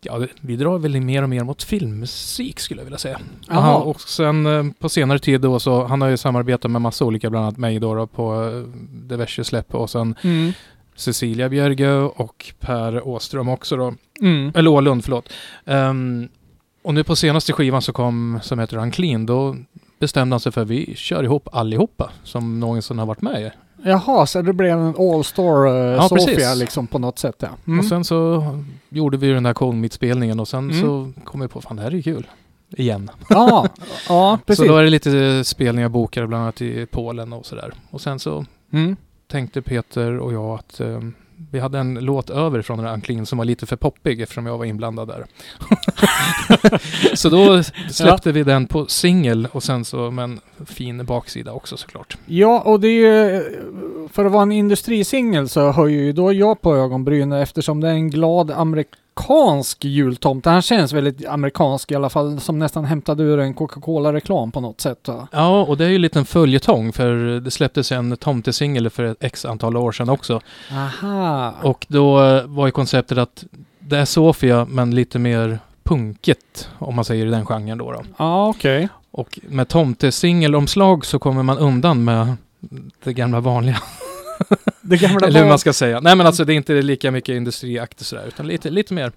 Speaker 3: Ja, vi drar väl mer och mer mot filmmusik skulle jag vilja säga. Aha, och sen eh, på senare tid då så, han har ju samarbetat med massa olika, bland annat mig då, då på uh, diverse släpp och sen
Speaker 1: Mm.
Speaker 3: Cecilia Björgö och Per Åström också då.
Speaker 1: Mm.
Speaker 3: Eller Ålund, förlåt. Ehm, och nu på senaste skivan som kom, som heter Unclean, då bestämde han sig för att vi kör ihop allihopa som någonsin har varit med.
Speaker 1: Jaha, så det blev en all-star eh,
Speaker 3: Ja,
Speaker 1: Sofia
Speaker 3: precis.
Speaker 1: liksom på något sätt ja. Mm.
Speaker 3: Och sen så gjorde vi den här Cold Meat-spelningen och sen
Speaker 1: Mm.
Speaker 3: så kom vi på, fan det här är ju kul. Igen.
Speaker 1: Ja, ja precis.
Speaker 3: Så då är det lite spelningar bokade bland annat i Polen och sådär. Och sen så
Speaker 1: Mm.
Speaker 3: tänkte Peter och jag att ehm, vi hade en låt över från Unclean som var lite för poppig eftersom jag var inblandad där. så då släppte vi den på singel och sen så med en fin baksida också såklart.
Speaker 1: Ja, och det är ju, för att vara en industrisingel så höjer ju då jag på ögonbrynen eftersom det är en glad amerikansk jultomte. Han känns väldigt amerikansk i alla fall, som nästan hämtade ur en Coca-Cola-reklam på något sätt. va?
Speaker 3: Ja, och det är ju en följetong för det släpptes en tomtesingel för ett x antal år sedan också.
Speaker 1: Aha.
Speaker 3: Och då var ju konceptet att det är Sofia men lite mer punkigt om man säger i den genren då.
Speaker 1: Ja, okej.
Speaker 3: Och med tomtesingelomslag så kommer man undan med det gamla vanliga.
Speaker 1: Det gamla
Speaker 3: Eller hur man ska säga. Nej men alltså det är inte lika mycket industriaktigt sådär utan lite, lite mer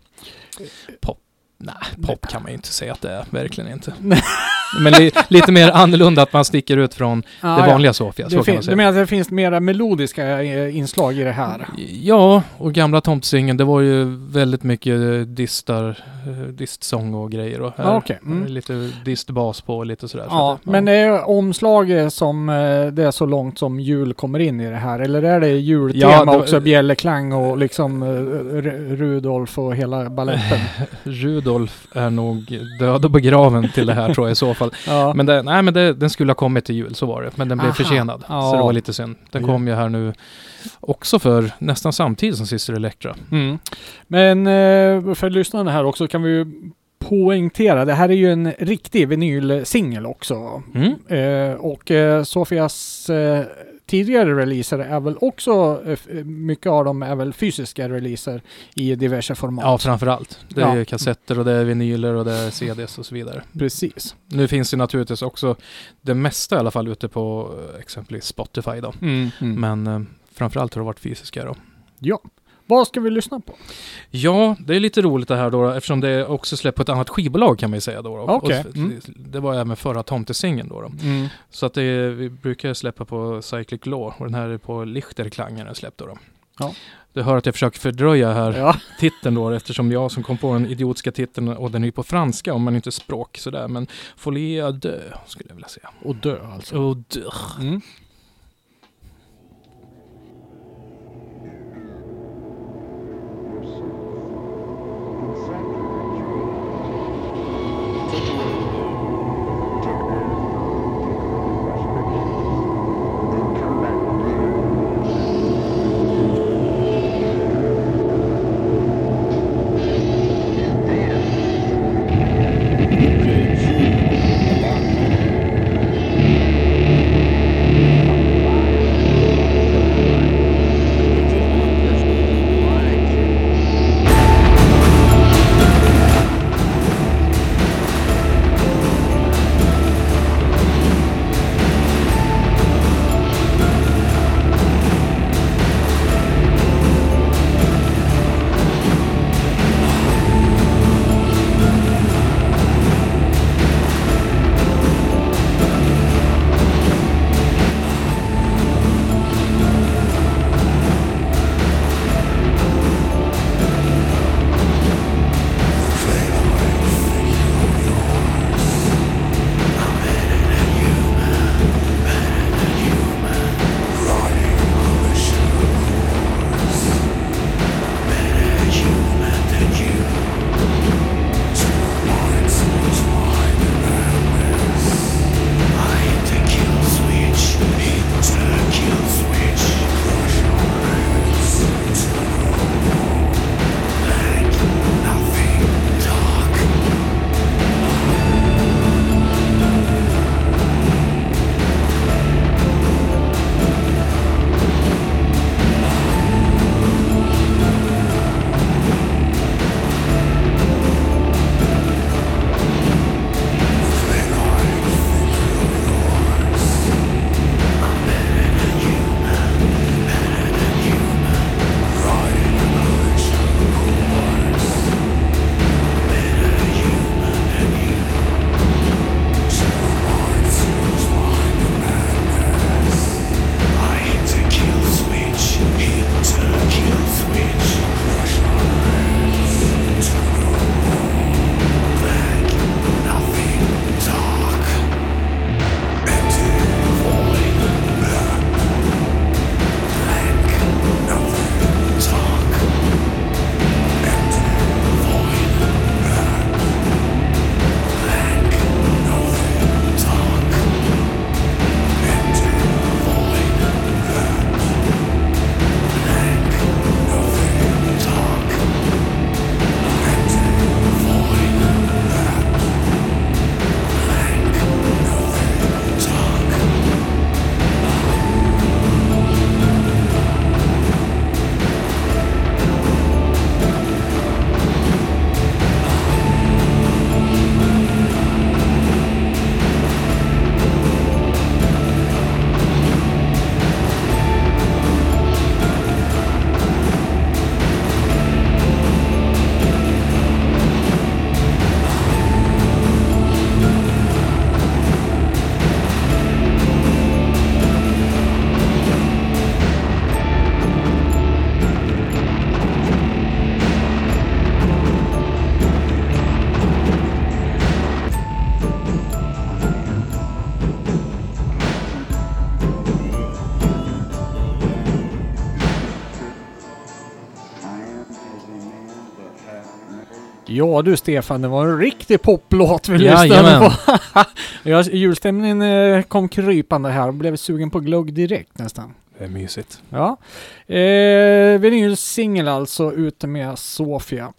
Speaker 3: pop. Nej, pop kan man ju inte säga att det är. Verkligen inte. men li, lite mer annorlunda att man sticker ut från
Speaker 1: Ja,
Speaker 3: det
Speaker 1: ja.
Speaker 3: vanliga Sofia.
Speaker 1: Det
Speaker 3: Så kan man
Speaker 1: du
Speaker 3: säga.
Speaker 1: menar att det finns mera melodiska eh, inslag i det här?
Speaker 3: Ja, och gamla tomtesingen det var ju väldigt mycket eh, distar, eh, distsång och grejer. Och här
Speaker 1: Ja, okej. Mm.
Speaker 3: lite distbas på och lite sådär. Så
Speaker 1: Ja,
Speaker 3: att,
Speaker 1: men är omslaget som det är så långt som jul kommer in i det här? Eller är det jultema
Speaker 3: Ja, det-
Speaker 1: också? Bjällerklang och liksom Ru- Rudolf och hela balletten?
Speaker 3: Rudolf är nog död och begraven till det här tror jag i så fall.
Speaker 1: Ja.
Speaker 3: Men, det, nej, men det, den skulle ha kommit till jul, så var det. Men den blev
Speaker 1: Aha.
Speaker 3: försenad.
Speaker 1: Ja.
Speaker 3: Så det var lite synd. Den
Speaker 1: Ja.
Speaker 3: kom ju här nu också för nästan samtidigt som Sister Electra.
Speaker 1: Mm. Men eh, för lyssnarna här också kan vi ju poängtera, det här är ju en riktig vinylsingel också.
Speaker 3: Mm.
Speaker 1: Eh, och eh, Sofias tidigare releaser är väl också, eh, f- mycket av dem är väl fysiska releaser i diverse format.
Speaker 3: Ja, framförallt. Det är
Speaker 1: Ja.
Speaker 3: kassetter och det är vinyler och det är CDs och så vidare.
Speaker 1: Precis.
Speaker 3: Nu finns det naturligtvis också det mesta i alla fall ute på eh, exempelvis Spotify då.
Speaker 1: Mm.
Speaker 3: Men eh, framförallt har det varit fysiska då.
Speaker 1: Ja. Vad ska vi lyssna på?
Speaker 3: Ja, det är lite roligt det här då eftersom det också släppt på ett annat skivbolag kan man ju säga då. då. Och
Speaker 1: mm.
Speaker 3: Det var även förra tomtesingeln då. då.
Speaker 1: Mm.
Speaker 3: Så att det vi brukar släppa på Cyclic Law och den här är på Lichterklangen är släppt då. då.
Speaker 1: Ja.
Speaker 3: Du hör att jag försöker fördröja här
Speaker 1: Ja.
Speaker 3: titeln då eftersom jag som kom på den idiotiska titeln och den är ju på franska om man inte är språk sådär men Folie à deux skulle jag vilja säga.
Speaker 1: Och dö alltså.
Speaker 3: Och deux.
Speaker 1: Mm. Ja du Stefan, det var en riktig poplåt vi lyssnade på. ja, julstämningen eh, kom krypande här och blev sugen på glögg direkt nästan.
Speaker 3: Det är mysigt.
Speaker 1: Ja. Eh, vinylsingel alltså ute med Sofia.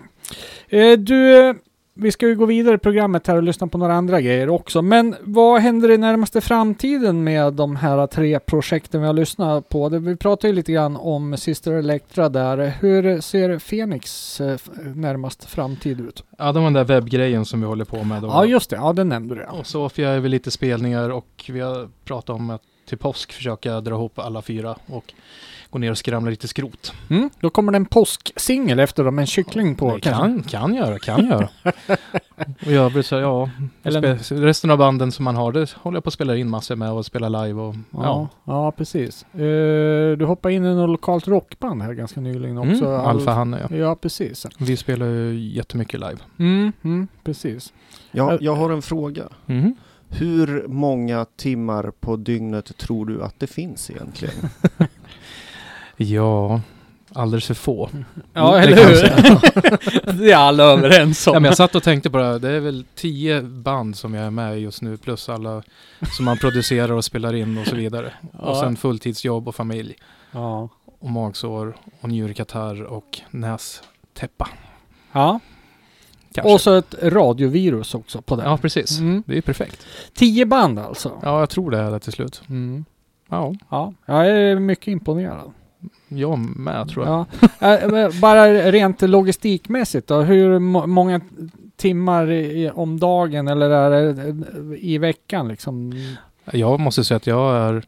Speaker 1: Eh, du, vi ska ju gå vidare i programmet här och lyssna på några andra grejer också. Men vad händer i närmaste framtiden med de här tre projekten vi har lyssnat på? Vi pratade ju lite grann om Sister Electra där. Hur ser Phoenix eh, närmast framtid ut?
Speaker 3: Ja, det var den där webbgrejen som vi håller på med då.
Speaker 1: Ja, just det. Ja, det nämnde du. Ja.
Speaker 3: Och Sofia är väl lite spelningar och vi har pratat om att till påsk försöka dra ihop alla fyra och gå ner och skramla lite skrot.
Speaker 1: Mm, då kommer det en påsksingel efter med en kyckling på.
Speaker 3: Det
Speaker 1: kanske.
Speaker 3: kan, kan göra, kan göra. och i övrigt så, ja,
Speaker 1: Eller-
Speaker 3: resten av banden som man har, det håller jag på att spela in massor med och spela live och
Speaker 1: Ja,
Speaker 3: ja.
Speaker 1: ja precis. Eh, du hoppade in i något lokalt rockband här ganska nyligen också.
Speaker 3: Mm, Alfa Hanne ja.
Speaker 1: Ja, precis.
Speaker 3: Vi spelar ju jättemycket live.
Speaker 1: Mm, mm, precis.
Speaker 2: Ja, jag har en fråga.
Speaker 3: Mhm.
Speaker 2: Hur många timmar på dygnet tror du att det finns egentligen?
Speaker 3: Ja, alldeles för få.
Speaker 1: Ja, eller hur? det är alla överens om.
Speaker 3: Ja, men jag satt och tänkte på det, här, det är väl tio band som jag är med i just nu, plus alla som man producerar och spelar in och så vidare. Och
Speaker 1: Ja.
Speaker 3: sen fulltidsjobb och familj,
Speaker 1: Ja.
Speaker 3: och magsår, och njurkatarr och nästäppa.
Speaker 1: ja.
Speaker 3: Kanske.
Speaker 1: Och så ett radiovirus också på det.
Speaker 3: Ja, precis.
Speaker 1: Mm.
Speaker 3: Det är perfekt.
Speaker 1: Tio band alltså.
Speaker 3: Ja, jag tror det är det till slut.
Speaker 1: Mm.
Speaker 3: Ja,
Speaker 1: Ja, jag är mycket imponerad.
Speaker 3: Jag med tror jag.
Speaker 1: Ja. Äh, men bara rent logistikmässigt då, hur må- många timmar i, om dagen eller är det i veckan liksom?
Speaker 3: Jag måste säga att jag är,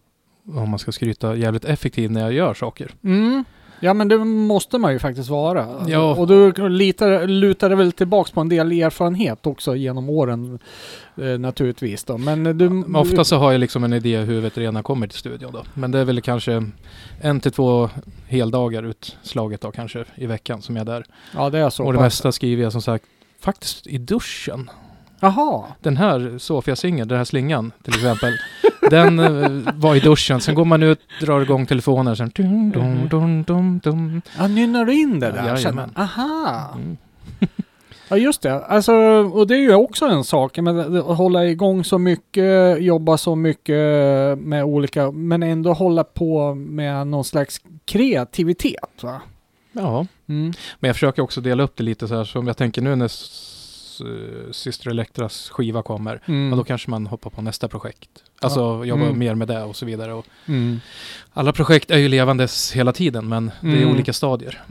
Speaker 3: om man ska skryta, jävligt effektiv när jag gör saker.
Speaker 1: Mm. Ja men det måste man ju faktiskt vara.
Speaker 3: Ja.
Speaker 1: Och du litar, lutar väl tillbaks på en del erfarenhet också genom åren eh, naturligtvis då. Men du...
Speaker 3: Men ofta så har jag liksom en idé när jag kommer till studion då. Men det är väl kanske en till två heldagar utslaget då kanske i veckan som jag är där.
Speaker 1: Ja det är så
Speaker 3: och det mesta skriver jag som sagt faktiskt i duschen.
Speaker 1: Jaha.
Speaker 3: Den här Sofia-singeln, den här slingan till exempel. den eh, var i duschen. Sen går man ut, drar igång telefonen. Sen dum, dum, dum, dum, dum.
Speaker 1: Ja, nynnar du in det där?
Speaker 3: Ja,
Speaker 1: sen?
Speaker 3: jajamän.
Speaker 1: Aha.
Speaker 3: Mm.
Speaker 1: Ja just det. Alltså, och det är ju också en sak med att hålla igång så mycket, jobba så mycket med olika, men ändå hålla på med någon slags kreativitet va?
Speaker 3: Ja,
Speaker 1: Mm.
Speaker 3: men jag försöker också dela upp det lite så här som jag tänker nu när eh, Syster Elektras skiva kommer.
Speaker 1: Mm.
Speaker 3: Ja, då kanske man hoppar på nästa projekt. Alltså jobba
Speaker 1: Mm.
Speaker 3: mer med det och så vidare. Och
Speaker 1: Mm.
Speaker 3: alla projekt är ju levandes hela tiden men det är
Speaker 1: Mm.
Speaker 3: olika stadier.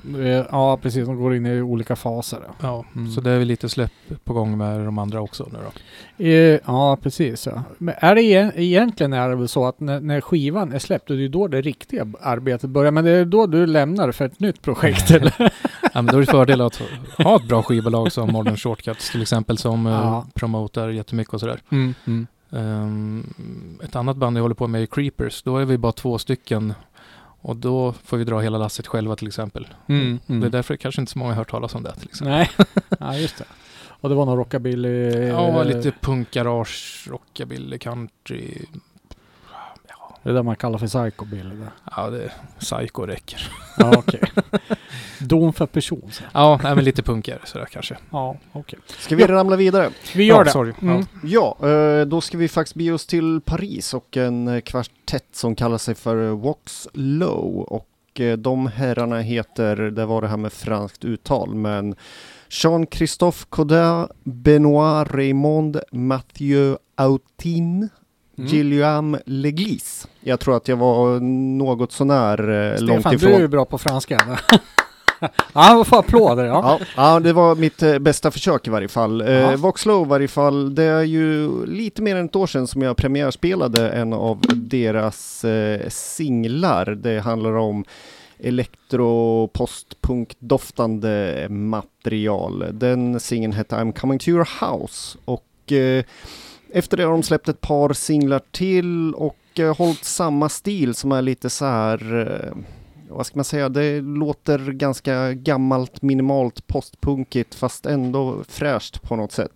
Speaker 1: Ja precis, de går in i olika faser. ja.
Speaker 3: Ja,
Speaker 1: Mm.
Speaker 3: så det är väl lite släpp på gång med de andra också nu då.
Speaker 1: Eh, Ja, precis. Ja. Men är det e- egentligen är det väl så att när, när skivan är släppt, det är då det riktiga arbetet börjar. Men det är då du lämnar för ett nytt projekt eller?
Speaker 3: Ja, men då är det fördel att ha ett bra skivbolag som Modern Shortcuts till exempel som
Speaker 1: Ja.
Speaker 3: ja. promotar jättemycket och sådär.
Speaker 1: Mm. Mm.
Speaker 3: Ehm, ett annat band jag håller på med är Creepers. Då är vi bara två stycken och då får vi dra hela lasset själva till exempel.
Speaker 1: Mm. Mm.
Speaker 3: Det är därför kanske inte så många har hört talas om det till exempel.
Speaker 1: Nej, ja just det. Och det var någon rockabilly...
Speaker 3: Ja,
Speaker 1: eh,
Speaker 3: lite punkgarage, rockabilly, country.
Speaker 1: Det där man kallar för psychobilly. där.
Speaker 3: Ja, det psycho räcker.
Speaker 1: Ja, okej. Dom för person. så.
Speaker 3: Ja, nej, men lite punkigare sådär kanske.
Speaker 1: Ja, okej.
Speaker 2: Ska vi ramla vidare?
Speaker 1: Vi gör
Speaker 3: Ja,
Speaker 1: det.
Speaker 3: sorry.
Speaker 1: Mm.
Speaker 2: Ja, eh, då ska vi faktiskt bege oss till Paris och en kvartett som kallar sig för Vox Low. Och eh, de herrarna heter, det var det här med franskt uttal, men Jean-Christophe Codin, Benoit Raymond, Mathieu Autin,
Speaker 1: Mm.
Speaker 2: Gilliam Leglise. Jag tror att jag var något sånär eh, långt
Speaker 1: Stefan,
Speaker 2: ifrån.
Speaker 1: du är ju bra på franska. ja, han får applåder. Ja.
Speaker 2: Ja, ja, det var mitt eh, bästa försök i varje fall. Eh,
Speaker 1: Ja.
Speaker 2: Voxlow i varje fall, det är ju lite mer än ett år sedan som jag premiärspelade en av deras eh, singlar. Det handlar om elektro postpunk-doftande material. Den singeln hette I'm coming to your house och eh, efter det har de släppt ett par singlar till och eh, hållit samma stil som är lite så här eh, vad ska man säga, det låter ganska gammalt, minimalt, postpunkigt fast ändå fräscht på något sätt.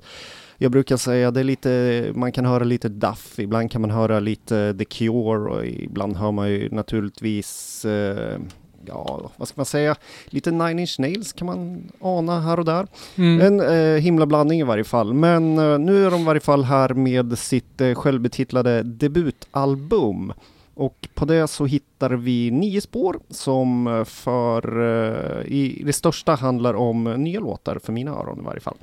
Speaker 2: Jag brukar säga det är lite, man kan höra lite Duff, ibland kan man höra lite The Cure och ibland hör man ju naturligtvis, eh, ja vad ska man säga, lite Nine Inch Nails kan man ana här och där.
Speaker 1: Mm.
Speaker 2: En eh, himla blandning i varje fall. Men eh, nu är de i varje fall här med sitt eh, självbetitlade debutalbum. Och på det så hittar vi nio spår som eh, för eh, i det största handlar om nya låtar för mina öron i varje fall.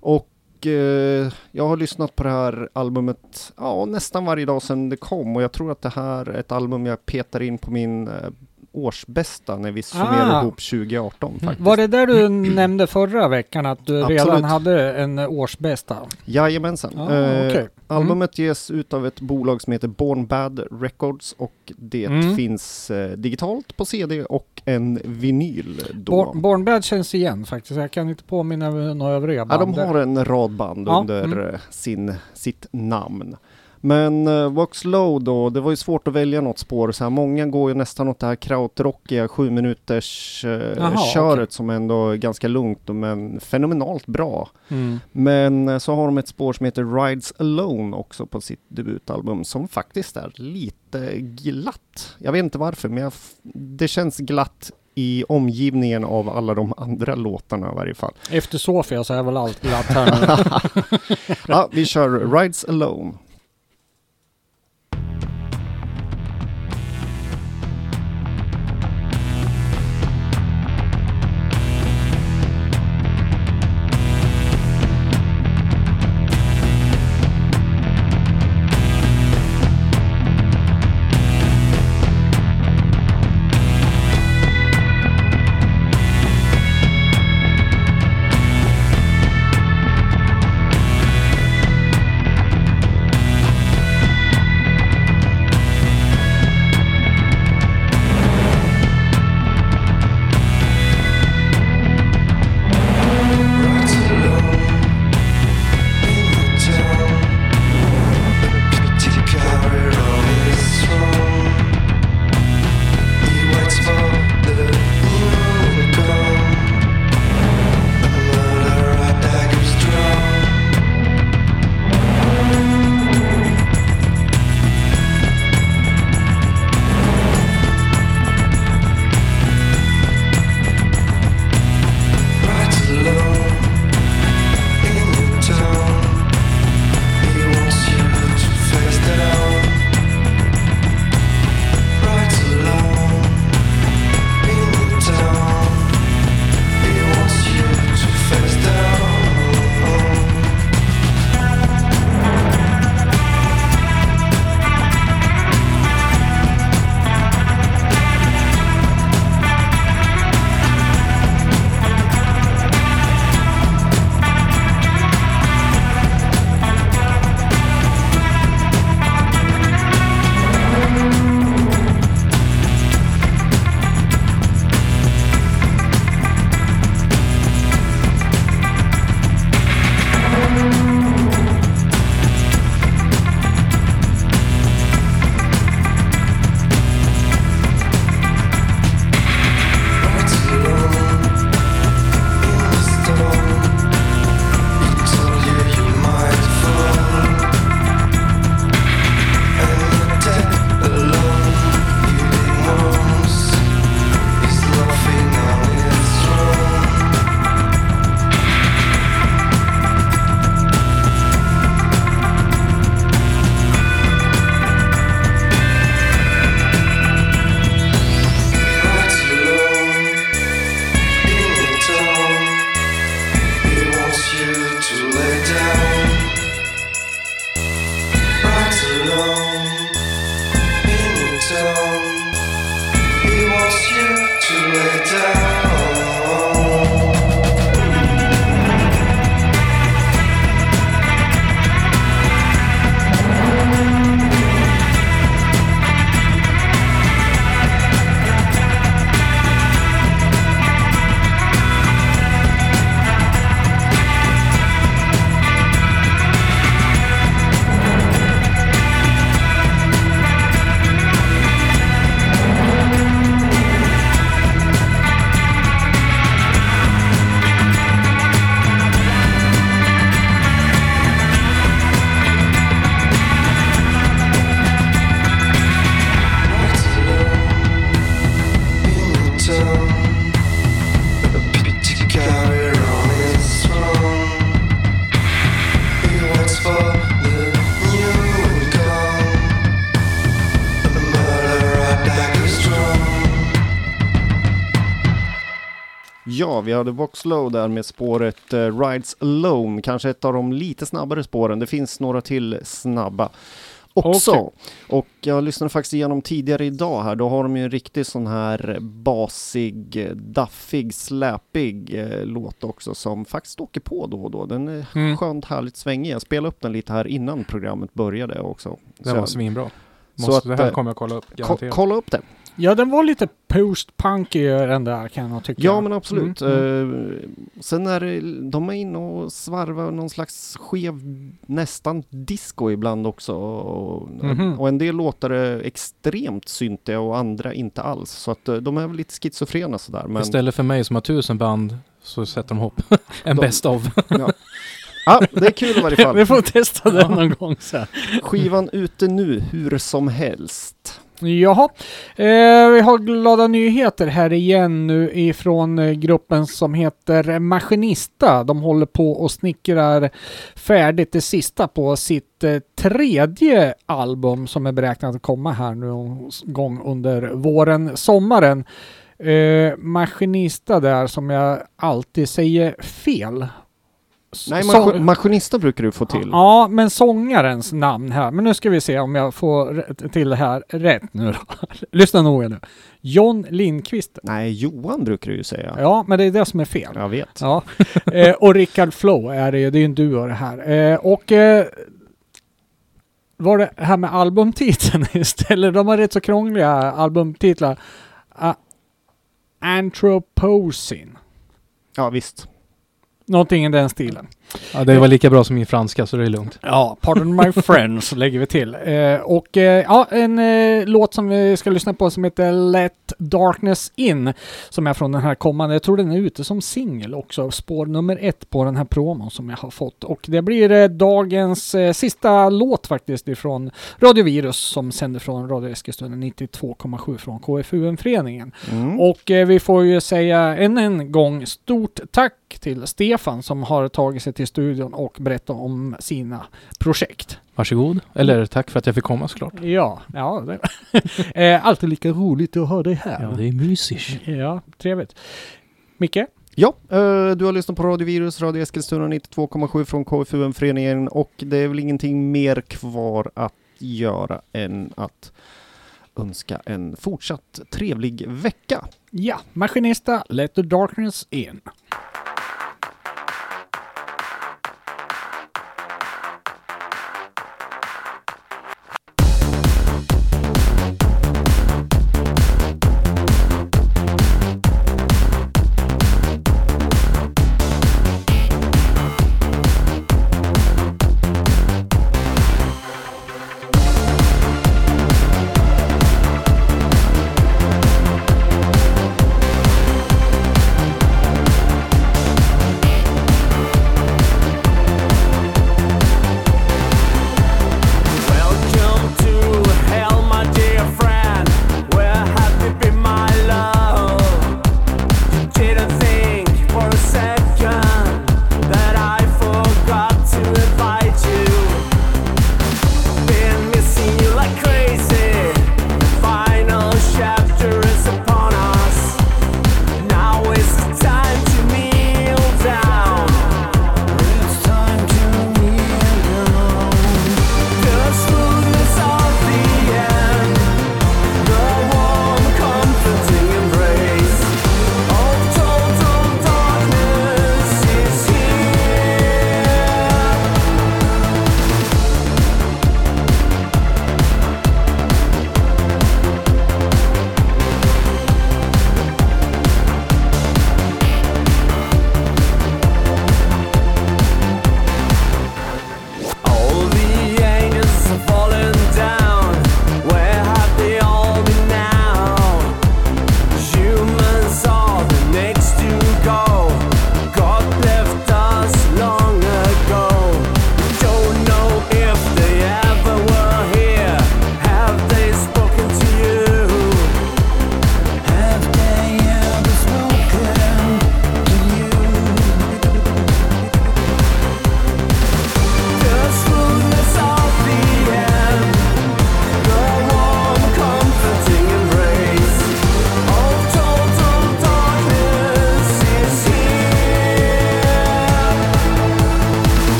Speaker 2: Och eh, jag har lyssnat på det här albumet ja, nästan varje dag sedan det kom och jag tror att det här är ett album jag petar in på min årsbästa när vi summerar
Speaker 1: Ah.
Speaker 2: ihop 2018 faktiskt.
Speaker 1: Var det där du nämnde förra veckan att du redan
Speaker 2: Absolut.
Speaker 1: hade en årsbästa?
Speaker 2: Jajamensan.
Speaker 1: Ja,
Speaker 2: Eh,
Speaker 1: okej.
Speaker 2: Albumet ges ut av ett bolag som heter Born Bad Records och det
Speaker 1: Mm.
Speaker 2: finns eh, digitalt på CD och en vinyl då.
Speaker 1: Born, Born Bad känns igen faktiskt. Jag kan inte påminna mig några övriga
Speaker 2: Ja,
Speaker 1: band.
Speaker 2: de har en rad band
Speaker 1: Ja,
Speaker 2: under
Speaker 1: mm.
Speaker 2: eh, sin, sitt namn. Men uh, Walk Slow då, det var ju svårt att välja något spår. Så här, många går ju nästan åt det här krautrockiga sju minuters uh,
Speaker 1: Jaha,
Speaker 2: köret
Speaker 1: okej.
Speaker 2: som ändå är ganska lugnt men fenomenalt bra.
Speaker 1: Mm.
Speaker 2: Men eh, så har de ett spår som heter Rides Alone också på sitt debutalbum som faktiskt är lite glatt. Jag vet inte varför men det känns glatt i omgivningen av alla de andra låtarna i varje fall.
Speaker 1: Efter Sofia så är väl allt glatt här nu.
Speaker 2: Ja, vi kör Rides Alone. Vi hade Voxlow där med spåret eh, Rides Alone, kanske ett av de lite snabbare spåren. Det finns några till snabba också.
Speaker 1: Okej.
Speaker 2: Och jag lyssnade faktiskt igenom tidigare idag här, då har de ju en riktig sån här basig, daffig, släpig eh, låt också som faktiskt åker på då och då. Den är
Speaker 1: Mm.
Speaker 2: skönt härligt svängig. Jag spelade upp den lite här innan programmet började också.
Speaker 3: Den
Speaker 2: Så
Speaker 3: var svinbra.
Speaker 2: Så
Speaker 3: Måste,
Speaker 2: att,
Speaker 3: det här
Speaker 2: eh,
Speaker 3: kommer jag kolla upp,
Speaker 2: ko-
Speaker 3: garanterat.
Speaker 2: kolla upp det.
Speaker 1: Ja, den var lite post-punkig den där kan jag tycka.
Speaker 2: Ja men absolut.
Speaker 1: Mm,
Speaker 2: Eh, sen är det, de är inne och svarvar någon slags skev, nästan disco ibland också. Och,
Speaker 1: Mhm.
Speaker 2: och en del låtar är extremt syntiga och andra inte alls. Så att eh, de är väl lite schizofrena sådär. Men
Speaker 3: Istället för mig som har tusen band så sätter de ihop en
Speaker 2: De-
Speaker 3: best of.
Speaker 2: ja, det är kul i varje
Speaker 1: Vi
Speaker 2: fall.
Speaker 1: får testa den någon gång sen.
Speaker 2: Skivan ute nu, hur som helst.
Speaker 1: Jaha, eh, vi har glada nyheter här igen nu ifrån eh, gruppen som heter Maskinista. De håller på och snickrar färdigt det sista på sitt eh, tredje album som är beräknat att komma här nu någon gång under våren, sommaren. Eh, Maskinista där som jag alltid säger fel.
Speaker 2: Nej,
Speaker 1: så-
Speaker 2: maskin- maskinista brukar du få till.
Speaker 1: Ja, men sångarens namn här. Men nu ska vi se om jag får till det här rätt nu då. Lyssna noga nu. John Lindqvist.
Speaker 2: Nej, Johan brukar du ju säga.
Speaker 1: Ja, men det är det som är fel.
Speaker 2: Jag vet.
Speaker 1: Ja. eh, och Rickard Flow är det ju. Det är ju en duo det här. Eh, och eh, var det här med albumtiteln istället? De har rätt så krångliga albumtitlar. Uh, Anthropocene.
Speaker 2: Ja, visst.
Speaker 1: Någonting i den stilen.
Speaker 3: Ja, det var lika bra som min franska så det är lugnt.
Speaker 1: Ja, Pardon My Friends lägger vi till. Eh, och eh, ja, en eh, låt som vi ska lyssna på som heter Let Darkness In. Som är från den här kommande, jag tror den är ute som singel också. Spår nummer ett på den här promon som jag har fått. Och det blir eh, dagens eh, sista låt faktiskt ifrån Radio Virus som sänder från Radio Eskilstuna 92,7 från KFUM-föreningen.
Speaker 2: Mm.
Speaker 1: Och eh, vi får ju säga än en gång stort tack till Stefan som har tagit sig till studion och berättat om sina projekt.
Speaker 3: Varsågod. Eller tack för att jag fick komma såklart.
Speaker 1: Ja, ja. Det. eh, alltid lika roligt att ha dig här.
Speaker 3: Ja, det är mysigt.
Speaker 1: Ja, trevligt. Micke?
Speaker 2: Ja, eh, du har lyssnat på Radio Virus, Radio Eskilstuna 92,7 från KFUM-föreningen och det är väl ingenting mer kvar att göra än att önska en fortsatt trevlig vecka.
Speaker 1: Ja, Maskinista, Let the Darkness In.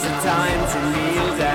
Speaker 6: It's a time to kneel down.